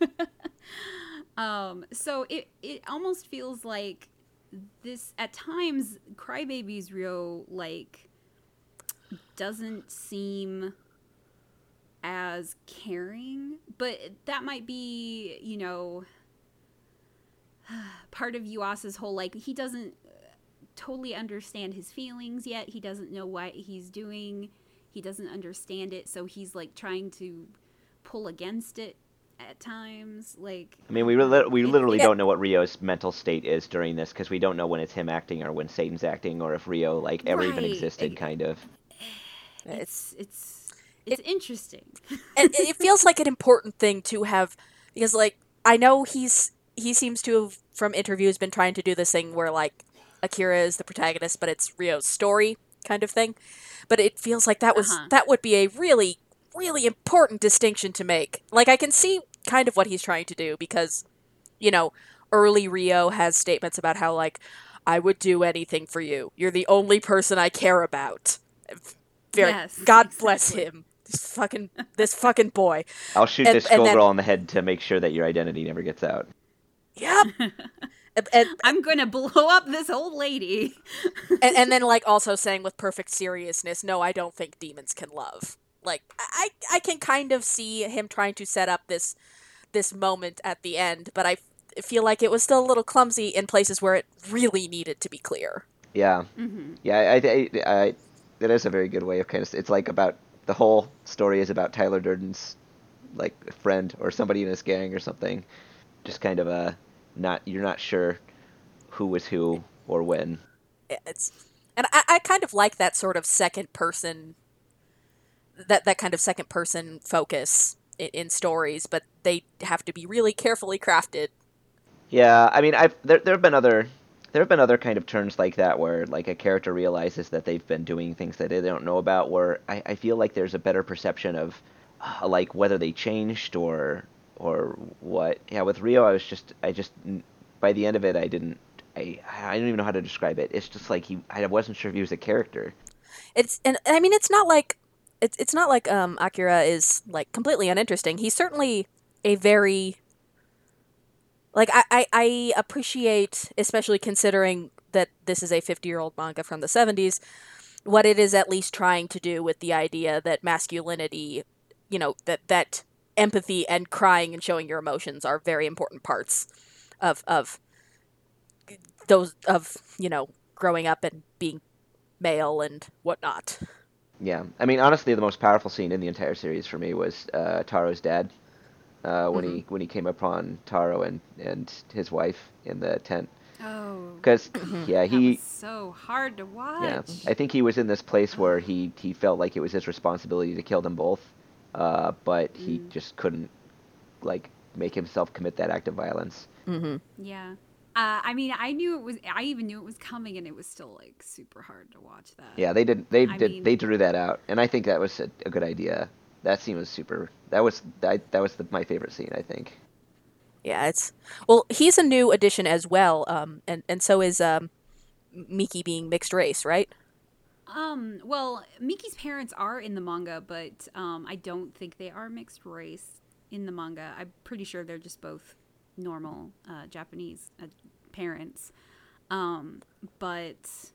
[laughs] um, so it it almost feels like this at times Crybaby's Ryo like doesn't seem as caring, but that might be, you know, [sighs] part of Yuasa's whole like he doesn't totally understand his feelings yet. He doesn't know what he's doing. He doesn't understand it, so he's like trying to pull against it at times. Like I mean, we li- we literally yeah. don't know what Ryo's mental state is during this because we don't know when it's him acting or when Satan's acting or if Ryo like ever even existed, kind of. It's it's it's it's interesting. [laughs] and it feels like an important thing to have because like I know he's he seems to have from interviews been trying to do this thing where like Akira is the protagonist but it's Ryo's story kind of thing. But it feels like that was Uh-huh. that would be a really really important distinction to make. Like I can see kind of what he's trying to do because you know, early Ryo has statements about how like I would do anything for you. You're the only person I care about. Very Yes, God bless him. This fucking this fucking boy. I'll shoot And- this and then- schoolgirl on the head to make sure that your identity never gets out. Yep. [laughs] and, and, I'm gonna blow up this old lady. [laughs] and and then like [laughs] also saying with perfect seriousness, no, I don't think demons can love. Like I I can kind of see him trying to set up this this moment at the end, but I feel like it was still a little clumsy in places where it really needed to be clear. Yeah, hmm yeah. I, I, I, that is a very good way of kind of. It's like about the whole story is about Tyler Durden's like friend or somebody in his gang or something. Just kind of a not you're not sure who was who or when. It's and I, I kind of like that sort of second person that that kind of second person focus in, in stories, but they have to be really carefully crafted. Yeah, I mean, I've there there have been other there have been other kind of turns like that where like a character realizes that they've been doing things that they don't know about. Where I, I feel like there's a better perception of uh, like whether they changed or or what. Yeah, with Ryo, I was just I just by the end of it, I didn't. I, I don't even know how to describe it. It's just like he. I wasn't sure if he was a character. It's and I mean it's not like it's it's not like um Akira is like completely uninteresting. He's certainly a very like I, I, I appreciate especially considering that this is a 50 year old manga from the 70s what it is at least trying to do with the idea that masculinity you know that that empathy and crying and showing your emotions are very important parts of of those of you know growing up and being male and whatnot. Yeah, I mean, honestly, the most powerful scene in the entire series for me was uh, Taro's dad, uh, when he when he came upon Taro and and his wife in the tent. Oh, Because [clears throat] Mm-hmm. yeah, that he was so hard to watch. yeah, I think he was in this place where he he felt like it was his responsibility to kill them both, uh, but he Mm. just couldn't like make himself commit that act of violence. mm-hmm. Yeah. Uh, I mean, I knew it was. I even knew it was coming, and it was still like super hard to watch that. Yeah, they did they I did mean- they drew that out, and I think that was a, a good idea. That scene was super. That was that that was the, my favorite scene. I think. Yeah, it's well. He's a new addition as well, um, and and so is um, Miki being mixed race, right? Um. Well, Miki's parents are in the manga, but um, I don't think they are mixed race in the manga. I'm pretty sure they're just both normal uh, Japanese uh, parents. Um, but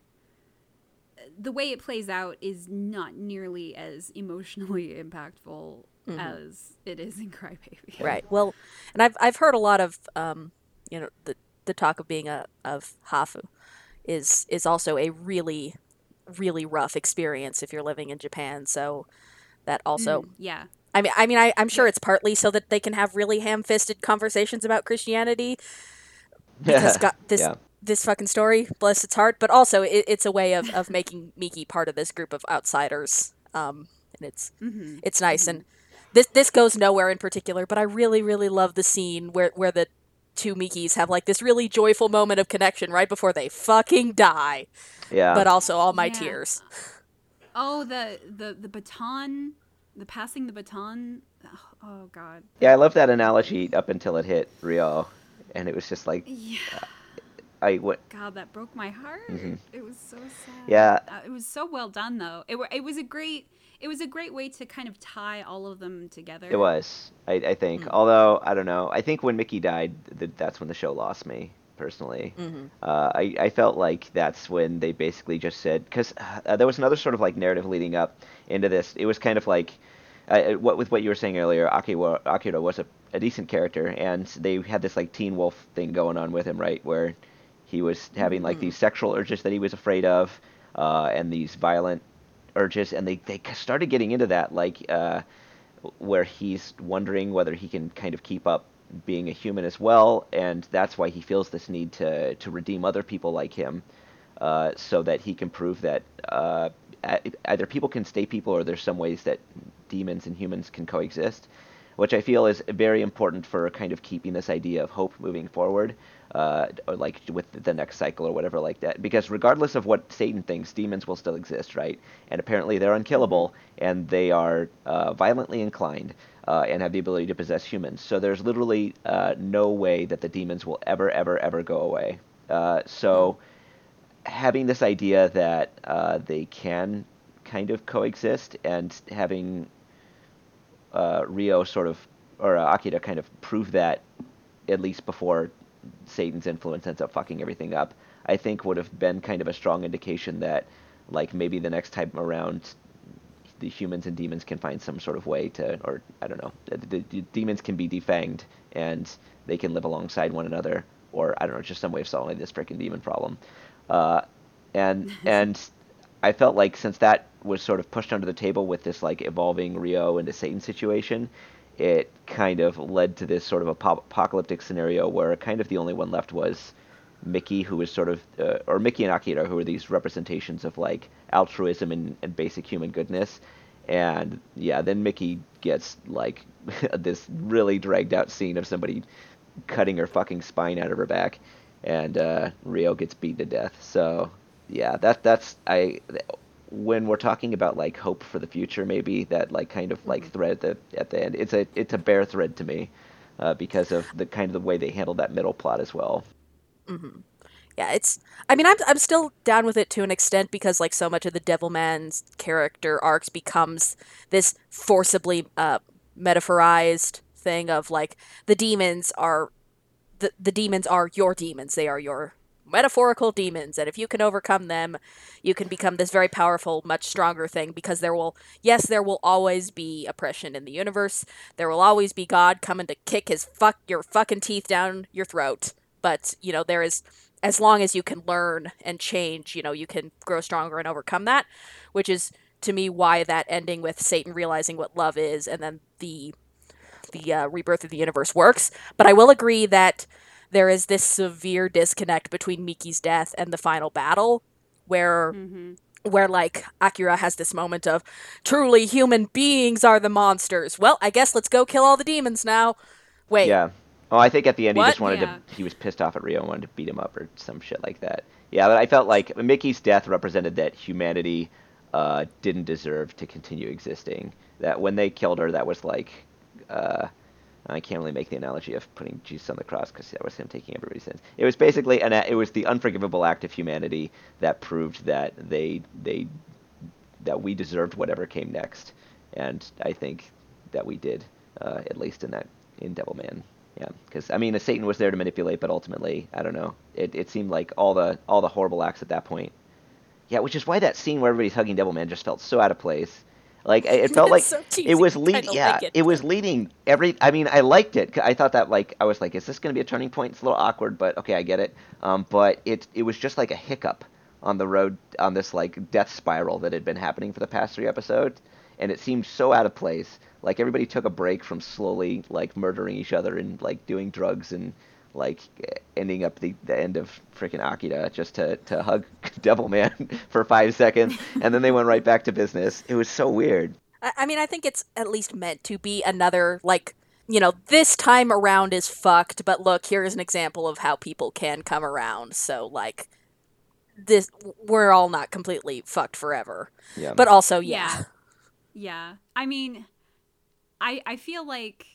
the way it plays out is not nearly as emotionally [laughs] impactful as it is in Crybaby. Right. Well, and I've I've heard a lot of um, you know, the the talk of being a of hafu is is also a really really rough experience if you're living in Japan. So that also Mm, yeah. I mean I mean I, I'm sure it's partly so that they can have really ham fisted conversations about Christianity [laughs] because God, this Yeah. this fucking story bless its heart, but also it, it's a way of, of making Miki part of this group of outsiders. Um, and it's hmm it's nice and this this goes nowhere in particular, but I really really love the scene where where the two Mikis have like this really joyful moment of connection right before they fucking die. Yeah. But also all my Yeah. tears. Oh, the the the baton, the passing the baton. Oh, God. yeah, I love that analogy up until it hit Ryo, and it was just like Yeah. I what. God, that broke my heart. It was so sad. Yeah. Uh, it was so well done, though. It it was a great it was a great way to kind of tie all of them together. It was, I, I think. Although I don't know, I think when Mickey died, th- that's when the show lost me personally. Uh, I I felt like that's when they basically just said because uh, there was another sort of like narrative leading up into this. It was kind of like. Uh, what with what you were saying earlier, Akira, Akira was a, a decent character, and they had this like teen wolf thing going on with him, right? Where he was having like these sexual urges that he was afraid of, uh, and these violent urges, and they they started getting into that like uh, where he's wondering whether he can kind of keep up being a human as well, and that's why he feels this need to to redeem other people like him, uh, so that he can prove that uh, either people can stay people or there's some ways that demons and humans can coexist, which I feel is very important for kind of keeping this idea of hope moving forward, uh, like with the next cycle or whatever like that. Because regardless of what Satan thinks, demons will still exist, right? And apparently they're unkillable and they are uh, violently inclined. Uh, and have the ability to possess humans. So there's literally uh, no way that the demons will ever, ever, ever go away. Uh, so having this idea that uh, they can kind of coexist and having Ryo sort of or Akira kind of prove that at least before Satan's influence ends up fucking everything up, I think would have been kind of a strong indication that like maybe the next time around the humans and demons can find some sort of way to or I don't know the, the, demons can be defanged and they can live alongside one another or I don't know just some way of solving this freaking demon problem. Uh, and [laughs] and I felt like since that was sort of pushed under the table with this like evolving Ryo into Satan situation, it kind of led to this sort of apocalyptic scenario where kind of the only one left was Mickey, who was sort of, uh, or Mickey and Akira, who are these representations of like altruism and, and basic human goodness. And yeah, then Mickey gets like [laughs] this really dragged out scene of somebody cutting her fucking spine out of her back, and uh, Ryo gets beaten to death. So yeah, that that's I when we're talking about like hope for the future, maybe that like kind of like thread at the, at the end. It's a it's a bare thread to me uh, because of the kind of the way they handle that middle plot as well. Yeah, it's. I mean, I'm I'm still down with it to an extent because like so much of the Devilman's character arcs becomes this forcibly uh, metaphorized thing of like the demons are the the demons are your demons. They are your metaphorical demons, and if you can overcome them, you can become this very powerful, much stronger thing. Because there will, yes, there will always be oppression in the universe. There will always be God coming to kick his fuck your fucking teeth down your throat. But you know there is as long as you can learn and change, you know, you can grow stronger and overcome that, which is to me why that ending with Satan realizing what love is and then the the uh, rebirth of the universe works. But I will agree that there is this severe disconnect between Miki's death and the final battle, where where like Akira has this moment of truly human beings are the monsters. Well, I guess let's go kill all the demons now. Wait, Yeah. Oh, I think at the end he just wanted Yeah. to. He was pissed off at Ryo and wanted to beat him up or some shit like that. Yeah, but I felt like Mickey's death represented that humanity uh, didn't deserve to continue existing. That when they killed her, that was like. Uh, I can't really make the analogy of putting Jesus on the cross because that was him taking everybody's sins. It was basically an. It was the unforgivable act of humanity that proved that they they that we deserved whatever came next, and I think that we did, uh, at least in that in Devilman. Yeah, because I mean, Satan was there to manipulate, but ultimately, I don't know. It it seemed like all the all the horrible acts at that point. Yeah, which is why that scene where everybody's hugging Devilman just felt so out of place. Like it felt [laughs] like so it was leading. Yeah, like it. it was leading every. I mean, I liked it. I thought that like I was like, is this going to be a turning point? It's a little awkward, but okay, I get it. Um, but it it was just like a hiccup on the road on this like death spiral that had been happening for the past three episodes, and it seemed so out of place. Like everybody took a break from slowly like murdering each other and like doing drugs and like ending up the, the end of freaking Akira just to, to hug [laughs] Devil Man [laughs] for five seconds, [laughs] and then they went right back to business. It was so weird. I, I mean, I think it's at least meant to be another like you know, this time around is fucked, but look, here's an example of how people can come around. So like this we're all not completely fucked forever. Yeah. But also, yeah. Yeah. Yeah. I mean, I I feel like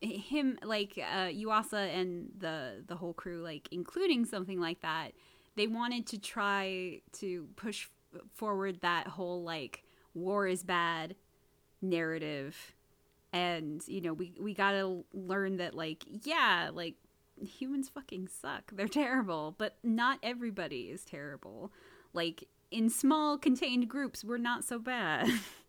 him like uh Yuasa and the the whole crew like including something like that they wanted to try to push forward that whole like war is bad narrative. And you know we we got to learn that like yeah like humans fucking suck. They're terrible. But not everybody is terrible. Like in small contained groups we're not so bad [laughs]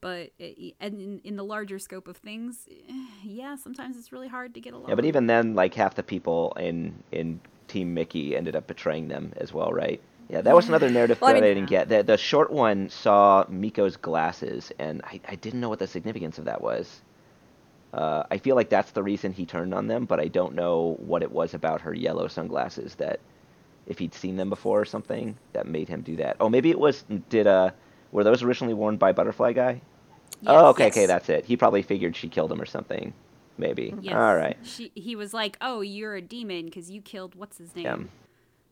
but it, and in, in the larger scope of things eh, yeah sometimes it's really hard to get along Yeah, but even then, like half the people in in Team Mickey ended up betraying them as well, right? Yeah, that was another narrative Well, that I mean- didn't get. The, the short one saw Miko's glasses, and I, I didn't know what the significance of that was. Uh, I feel like that's the reason he turned on them, but I don't know what it was about her yellow sunglasses that, if he'd seen them before or something, that made him do that. Oh, maybe it was did uh were those originally worn by Butterfly Guy? oh, okay, okay, that's it. He probably figured she killed him or something. Maybe. Yes. All right. She, he was like, "Oh, you're a demon because you killed what's his name. Yeah.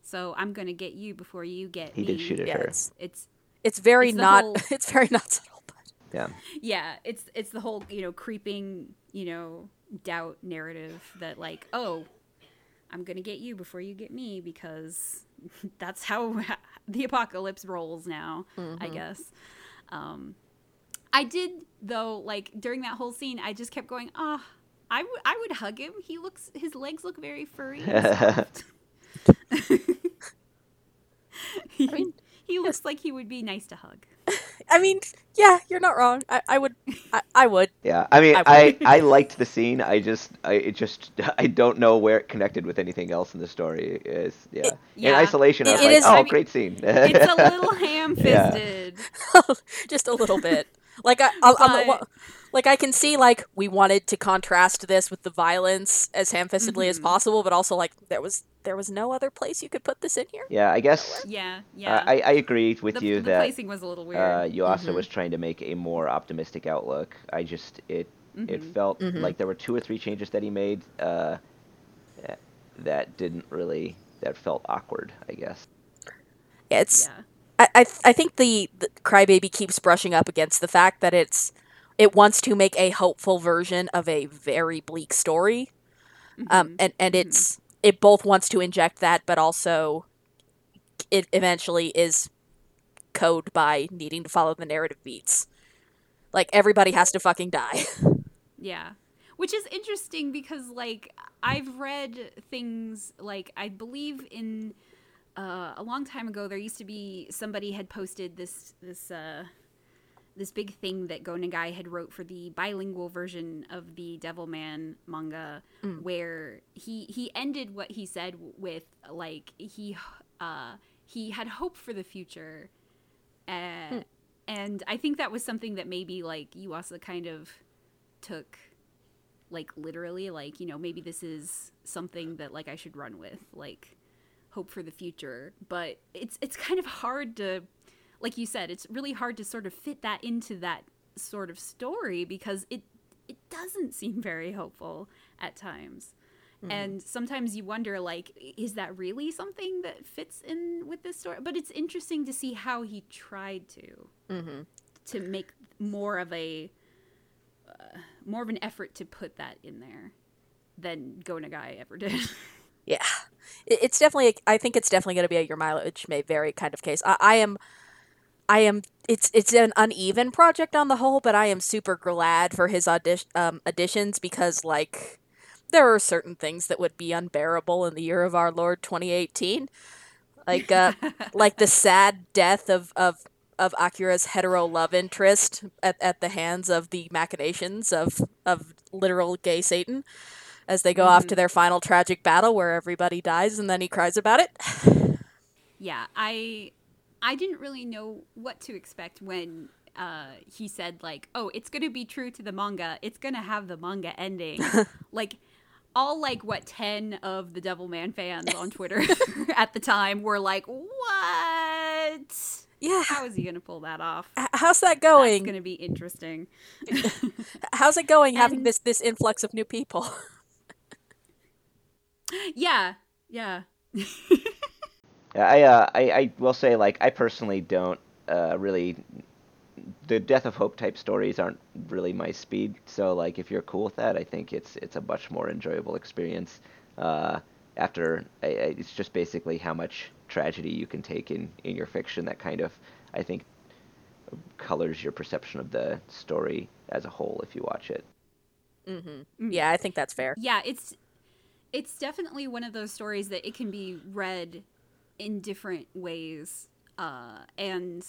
So I'm gonna get you before you get He me." did shoot at Yeah, her. it's It's it's very It's not whole- [laughs] it's very not subtle, but Yeah. yeah, it's it's the whole you know creeping you know doubt narrative that like, oh, I'm gonna get you before you get me because [laughs] that's how the apocalypse rolls now. I guess. Um, I did though, like during that whole scene, I just kept going, ah. I would I would hug him. He looks his legs look very furry. and soft." [laughs] [laughs] he, mean, he looks like he would be nice to hug. I mean, yeah, you're not wrong. I, I would I, I would. [laughs] Yeah, I mean, I I, I, liked the scene. I just, I it just, [laughs] I don't know where it connected with anything else in the story. Is yeah. In yeah. isolation, I was like, is- oh, I mean- great scene. [laughs] It's a little ham-fisted. just a little bit. Like I, I, on the, But- wa- like I can see like we wanted to contrast this with the violence as ham-fistedly as Mhm. possible, but also like there was there was no other place you could put this in here. yeah, I guess Yeah, uh, yeah. I, I agreed with the, you the that placing was a little weird. uh, Yuasa Mhm. was trying to make a more optimistic outlook. I just, it, it Mhm. felt Mhm. like there were two or three changes that he made uh, that- that didn't really, that felt awkward. I guess. Yeah, it's yeah. I, I I think the, the Crybaby keeps brushing up against the fact that it's it wants to make a hopeful version of a very bleak story, um, Mhm. and and it's it both wants to inject that, but also it eventually is code by needing to follow the narrative beats. Like everybody has to fucking die. [laughs] Yeah. Which is interesting because like I've read things like I believe in uh, a long time ago there used to be somebody had posted this this uh this big thing that Go Nagai had wrote for the bilingual version of the Devilman manga where he he ended what he said with like he uh he had hope for the future uh, and I think that was something that maybe like Yuasa kind of took like literally like you know maybe this is something that like I should run with like hope for the future but it's it's kind of hard to like you said it's really hard to sort of fit that into that sort of story because it it doesn't seem very hopeful at times and sometimes you wonder like is that really something that fits in with this story but it's interesting to see how he tried to mm-hmm. to make more of a uh, more of an effort to put that in there than Go Nagai ever did. [laughs] Yeah, it's definitely. I think it's definitely going to be a your mileage may vary kind of case. I, I am, I am. It's it's an uneven project on the whole, but I am super glad for his audition um, additions because like there are certain things that would be unbearable in the year of our Lord 2018, like uh, [laughs] like the sad death of of of Akira's hetero love interest at, at the hands of the machinations of of literal gay Satan as they go off to their final tragic battle where everybody dies and then he cries about it. [laughs] yeah, I I didn't really know what to expect when uh, he said like, "Oh, it's going to be true to the manga. It's going to have the manga ending." [laughs] like all like what 10 of the Devilman fans on [laughs] Twitter at the time were like, "What?" Yeah. How is he gonna pull that off? How's that That's going? gonna be interesting. How's it going having And- this this influx of new people? Yeah, yeah. I, uh, I I will say like I personally don't uh, really the death of hope type stories aren't really my speed. So like if you're cool with that, I think it's it's a much more enjoyable experience. Uh, after I, I, it's just basically how much tragedy you can take in in your fiction that kind of I think colors your perception of the story as a whole if you watch it. mm-hmm. Yeah, I think that's fair. Yeah, it's it's definitely one of those stories that it can be read in different ways. Uh, and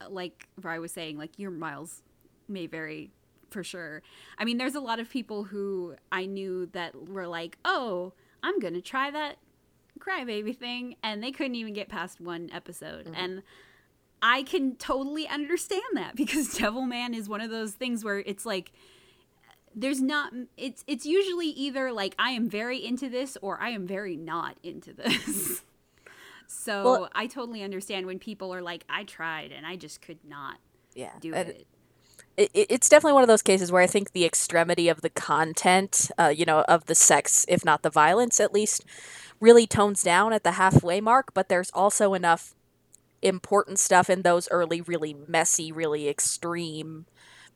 uh, like I was saying, like your miles may vary for sure. I mean, there's a lot of people who I knew that were like, "Oh, I'm gonna try that crybaby thing," and they couldn't even get past one episode. And I can totally understand that [laughs] because Devilman is one of those things where it's like there's not it's it's usually either like I am very into this or I am very not into [laughs] this. so Well- I totally understand when people are like I tried and I just could not Yeah, do it. it, it- it's definitely one of those cases where I think the extremity of the content, uh, you know, of the sex, if not the violence, at least, really tones down at the halfway mark. But there's also enough important stuff in those early, really messy, really extreme,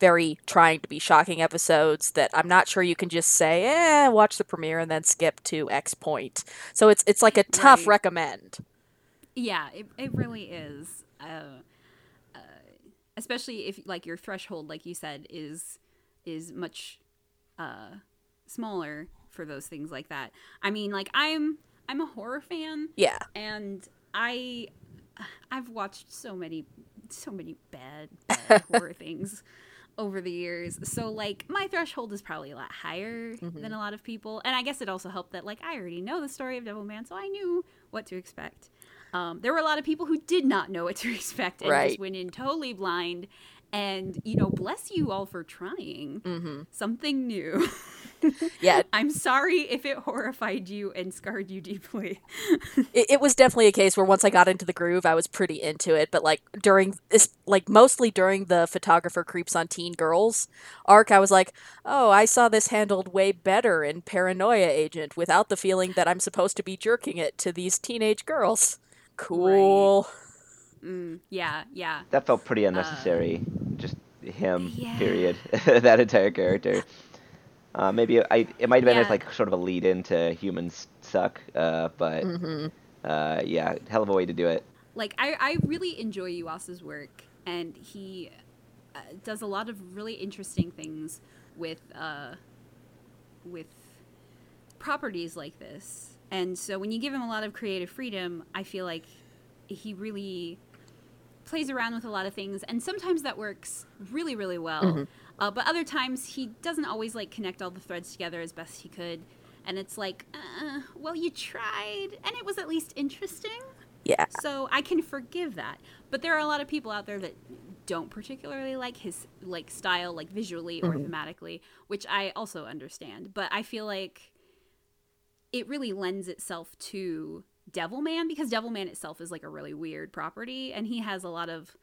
very trying to be shocking episodes that I'm not sure you can just say, eh, watch the premiere and then skip to X point. So it's it's like a tough Right. recommend. Yeah, it it really is. Uh, uh, especially if like your threshold like you said is is much uh smaller for those things like that. I mean, like I'm I'm a horror fan Yeah. and I I've watched so many so many bad, bad [laughs] horror things over the years. So like my threshold is probably a lot higher than a lot of people. And I guess it also helped that like I already know the story of Devilman, so I knew what to expect. Um, there were a lot of people who did not know what to [laughs] expect and Right. just went in totally blind. And you know, bless you all for trying hmm something new. [laughs] [laughs] Yeah. I'm sorry if it horrified you and scarred you deeply. [laughs] it, it was definitely a case where once I got into the groove, I was pretty into it. But like during this, like mostly during the photographer creeps on teen girls arc, I was like, oh, I saw this handled way better in Paranoia Agent without the feeling that I'm supposed to be jerking it to these teenage girls. Cool. Mm, yeah, yeah. That felt pretty unnecessary. Just him, yeah. period. [laughs] that entire character. Uh, maybe I it might have been as like sort of a lead into humans suck, uh, but hmm uh, yeah, hell of a way to do it. like I, I really enjoy Yuasa's work and he uh, does a lot of really interesting things with uh, with properties like this. And so when you give him a lot of creative freedom i feel like he really plays around with a lot of things and sometimes that works really really well uh, but other times he doesn't always like connect all the threads together as best he could and it's like uh, well you tried and it was at least interesting Yeah. so I can forgive that. But there are a lot of people out there that don't particularly like his like style like visually or thematically, which I also understand. But I feel like it really lends itself to Devilman because Devilman itself is like a really weird property and he has a lot of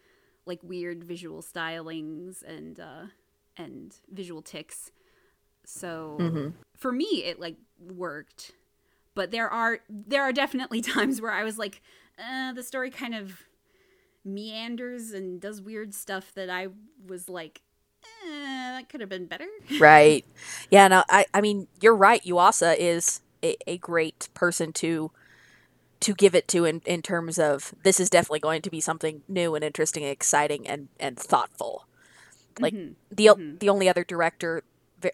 like weird visual stylings and uh and visual ticks. So for me it like worked but there are there are definitely [laughs] times where I was like, uh, the story kind of meanders and does weird stuff that I was like, eh, that could have been better. [laughs] Right. Yeah, no, I, I mean, you're right. Yuasa is a, a great person to to give it to in, in terms of this is definitely going to be something new and interesting and exciting and, and thoughtful. Like Mhm. the o the only other director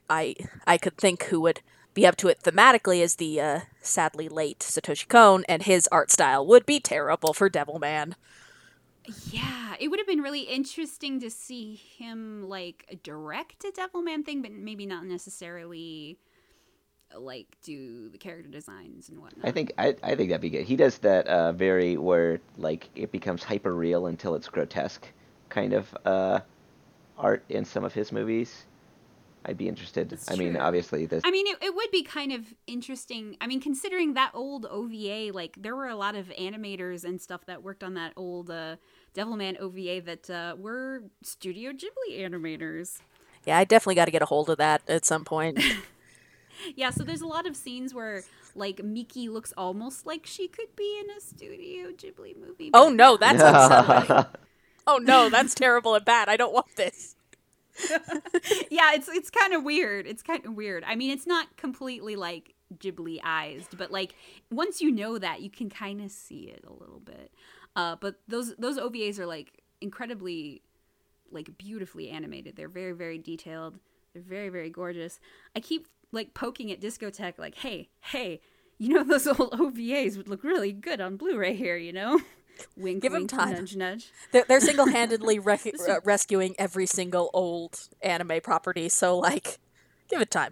I I could think who would be up to it thematically is the uh, sadly late Satoshi Kon, and his art style would be terrible for Devilman. Yeah, it would have been really interesting to see him like direct a Devilman thing, but maybe not necessarily like do the character designs and whatnot. I think I, I think that'd be good. He does that uh, very where like it becomes hyper real until it's grotesque kind of uh, art in some of his movies. I'd be interested. That's I mean, obviously, this. I mean, it, it would be kind of interesting. I mean, considering that old OVA, like there were a lot of animators and stuff that worked on that old uh, Devilman OVA that uh, were Studio Ghibli animators. Yeah, I definitely got to get a hold of that at some point. [laughs] Yeah, so there's a lot of scenes where like Miki looks almost like she could be in a Studio Ghibli movie. oh no, that's unsettling. [laughs] Oh no, that's terrible and bad. I don't want this. [laughs] yeah, it's it's kind of weird. It's kind of weird. I mean, it's not completely like Ghibli eyes, but like once you know that, you can kind of see it a little bit. Uh, but those those OVAs are like incredibly, like beautifully animated. They're very very detailed. They're very very gorgeous. I keep like poking at Discotek, like, hey hey, you know those old [laughs] OVAs would look really good on Blu-ray here, you know. [laughs] wink, Give 'em wink, time. nudge, nudge. They're, they're single-handedly [laughs] rec- uh, rescuing every single old anime property. So like, give it time.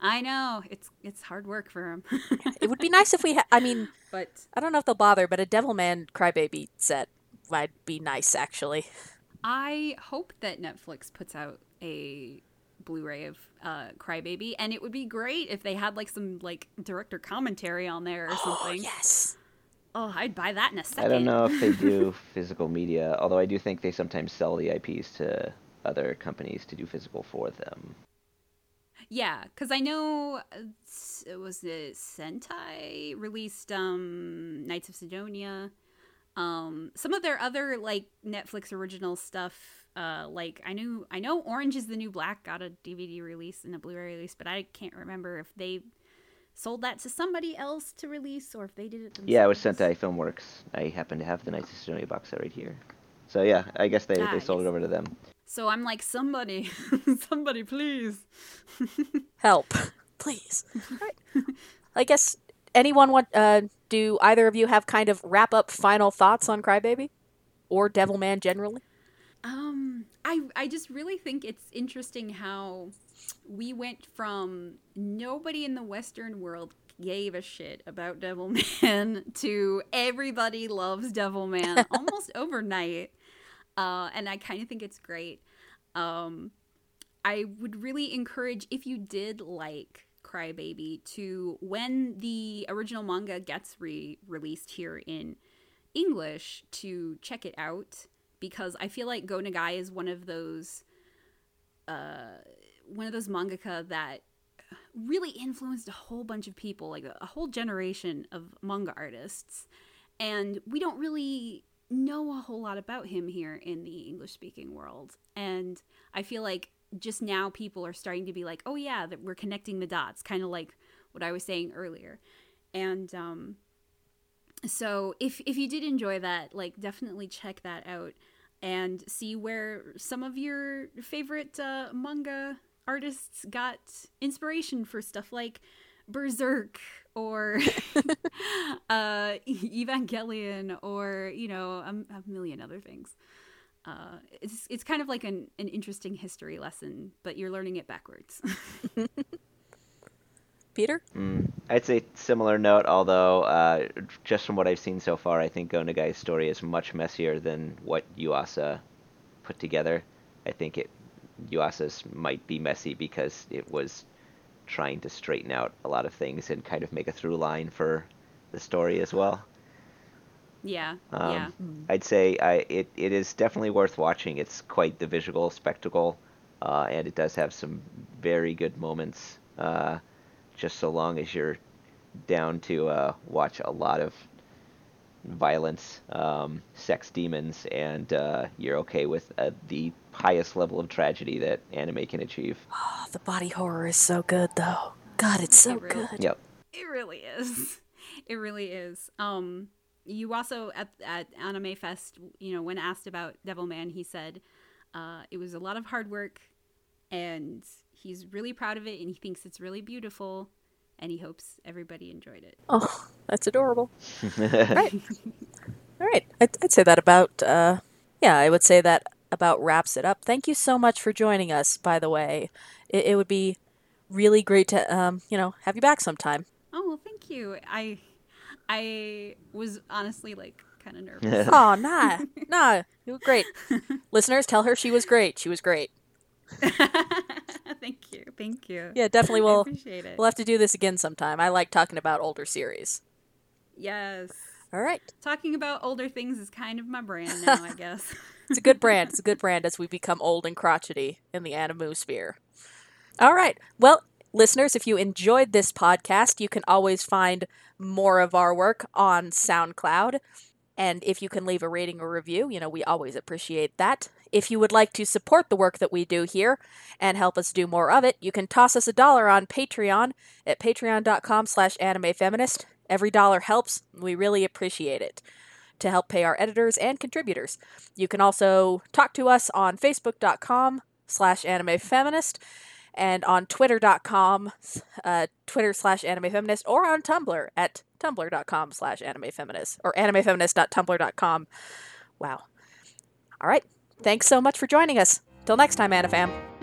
I know it's it's hard work for them, [laughs] It would be nice if we. Ha- I mean, but I don't know if they'll bother, but a Devilman Crybaby set might be nice actually. I hope that Netflix puts out a Blu-ray of uh, Crybaby, and it would be great if they had like some like director commentary on there or Oh something. yes. Oh, I'd buy that in a second. I don't know if they do [laughs] physical media, although I do think they sometimes sell the IPs to other companies to do physical for them. Yeah, because I know uh, it was it Sentai released um Knights of Sidonia. Um, some of their other like Netflix original stuff. Uh, like I knew I know Orange is the New Black got a DVD release and a Blu-ray release, but I can't remember if they sold that to somebody else to release or if they did it themselves. Yeah, it was Sentai Filmworks. I happen to have the Knights of Sidonia box set right here. So yeah, I guess they, Ah, they sold yes. it over to them. So I'm like, somebody, [laughs] somebody, please. [laughs] Help, please. Right. I guess anyone want? Uh, do either of you have kind of wrap up final thoughts on Crybaby, or Devilman generally? Um, I I just really think it's interesting how we went from nobody in the Western world gave a shit about Devilman [laughs] to everybody loves Devilman [laughs] almost overnight. Uh, and I kind of think it's great. Um, I would really encourage if you did like Crybaby to when the original manga gets re released here in English to check it out because I feel like Go Nagai is one of those uh one of those mangaka that really influenced a whole bunch of people, like a, whole generation of manga artists. And we don't really know a whole lot about him here in the English speaking world. And I feel like just now people are starting to be like, oh yeah, that we're connecting the dots, kind of like what I was saying earlier. And um, so if if you did enjoy that, like definitely check that out and see where some of your favorite uh, manga artists got inspiration for stuff like Berserk or [laughs] uh, Evangelion or you know a, a million other things. Uh, it's it's kind of like an, an interesting history lesson, but you're learning it backwards. [laughs] Peter? Mm, I'd say similar note, although uh, just from what I've seen so far, I think Go Nagai's story is much messier than what Yuasa put together. I think it Yuasa's might be messy because it was trying to straighten out a lot of things and kind of make a through line for the story as well. yeah, Um, yeah. I'd say I, it, it is definitely worth watching. It's quite the visual spectacle, uh, and it does have some very good moments. Uh, just so long as you're down to uh, watch a lot of violence, um, sex demons, and uh, you're okay with uh, the highest level of tragedy that anime can achieve. [gasps] Oh, the body horror is so good, though. God, it's so It really- good. Yep. It really is. [laughs] It really is. Um, you also at at Anime Fest, you know, when asked about Devilman, he said uh, it was a lot of hard work, and he's really proud of it, and he thinks it's really beautiful, and he hopes everybody enjoyed it. Oh, that's adorable. [laughs] right. All right. I'd, I'd say that about, uh, yeah, I would say that about wraps it up. Thank you so much for joining us, by the way. It, it would be really great to, um, you know, have you back sometime. Oh well, thank you. I I was honestly like kind of nervous. Oh, [laughs] nah. Nah. You were great. [laughs] Listeners, tell her she was great. She was great. [laughs] thank you, thank you. Yeah, definitely. We'll appreciate it. we'll have to do this again sometime. I like talking about older series. yes. All right, Talking about older things is kind of my brand now, I guess. [laughs] it's a good brand. It's a good [laughs] brand as we become old and crotchety in the animu sphere. All right. Well, listeners, if you enjoyed this podcast, you can always find more of our work on SoundCloud. And if you can leave a rating or review, you know, we always appreciate that. If you would like to support the work that we do here and help us do more of it, you can toss us a dollar on Patreon at patreon.com slash animefeminist. Every dollar helps. We really appreciate it to help pay our editors and contributors. You can also talk to us on facebook.com slash animefeminist and on twitter.com, uh, twitter slash animefeminist, or on Tumblr at tumblr.com slash animefeminist, or animefeminist.tumblr.com. Wow. All right. Thanks so much for joining us. Till next time, Anifam.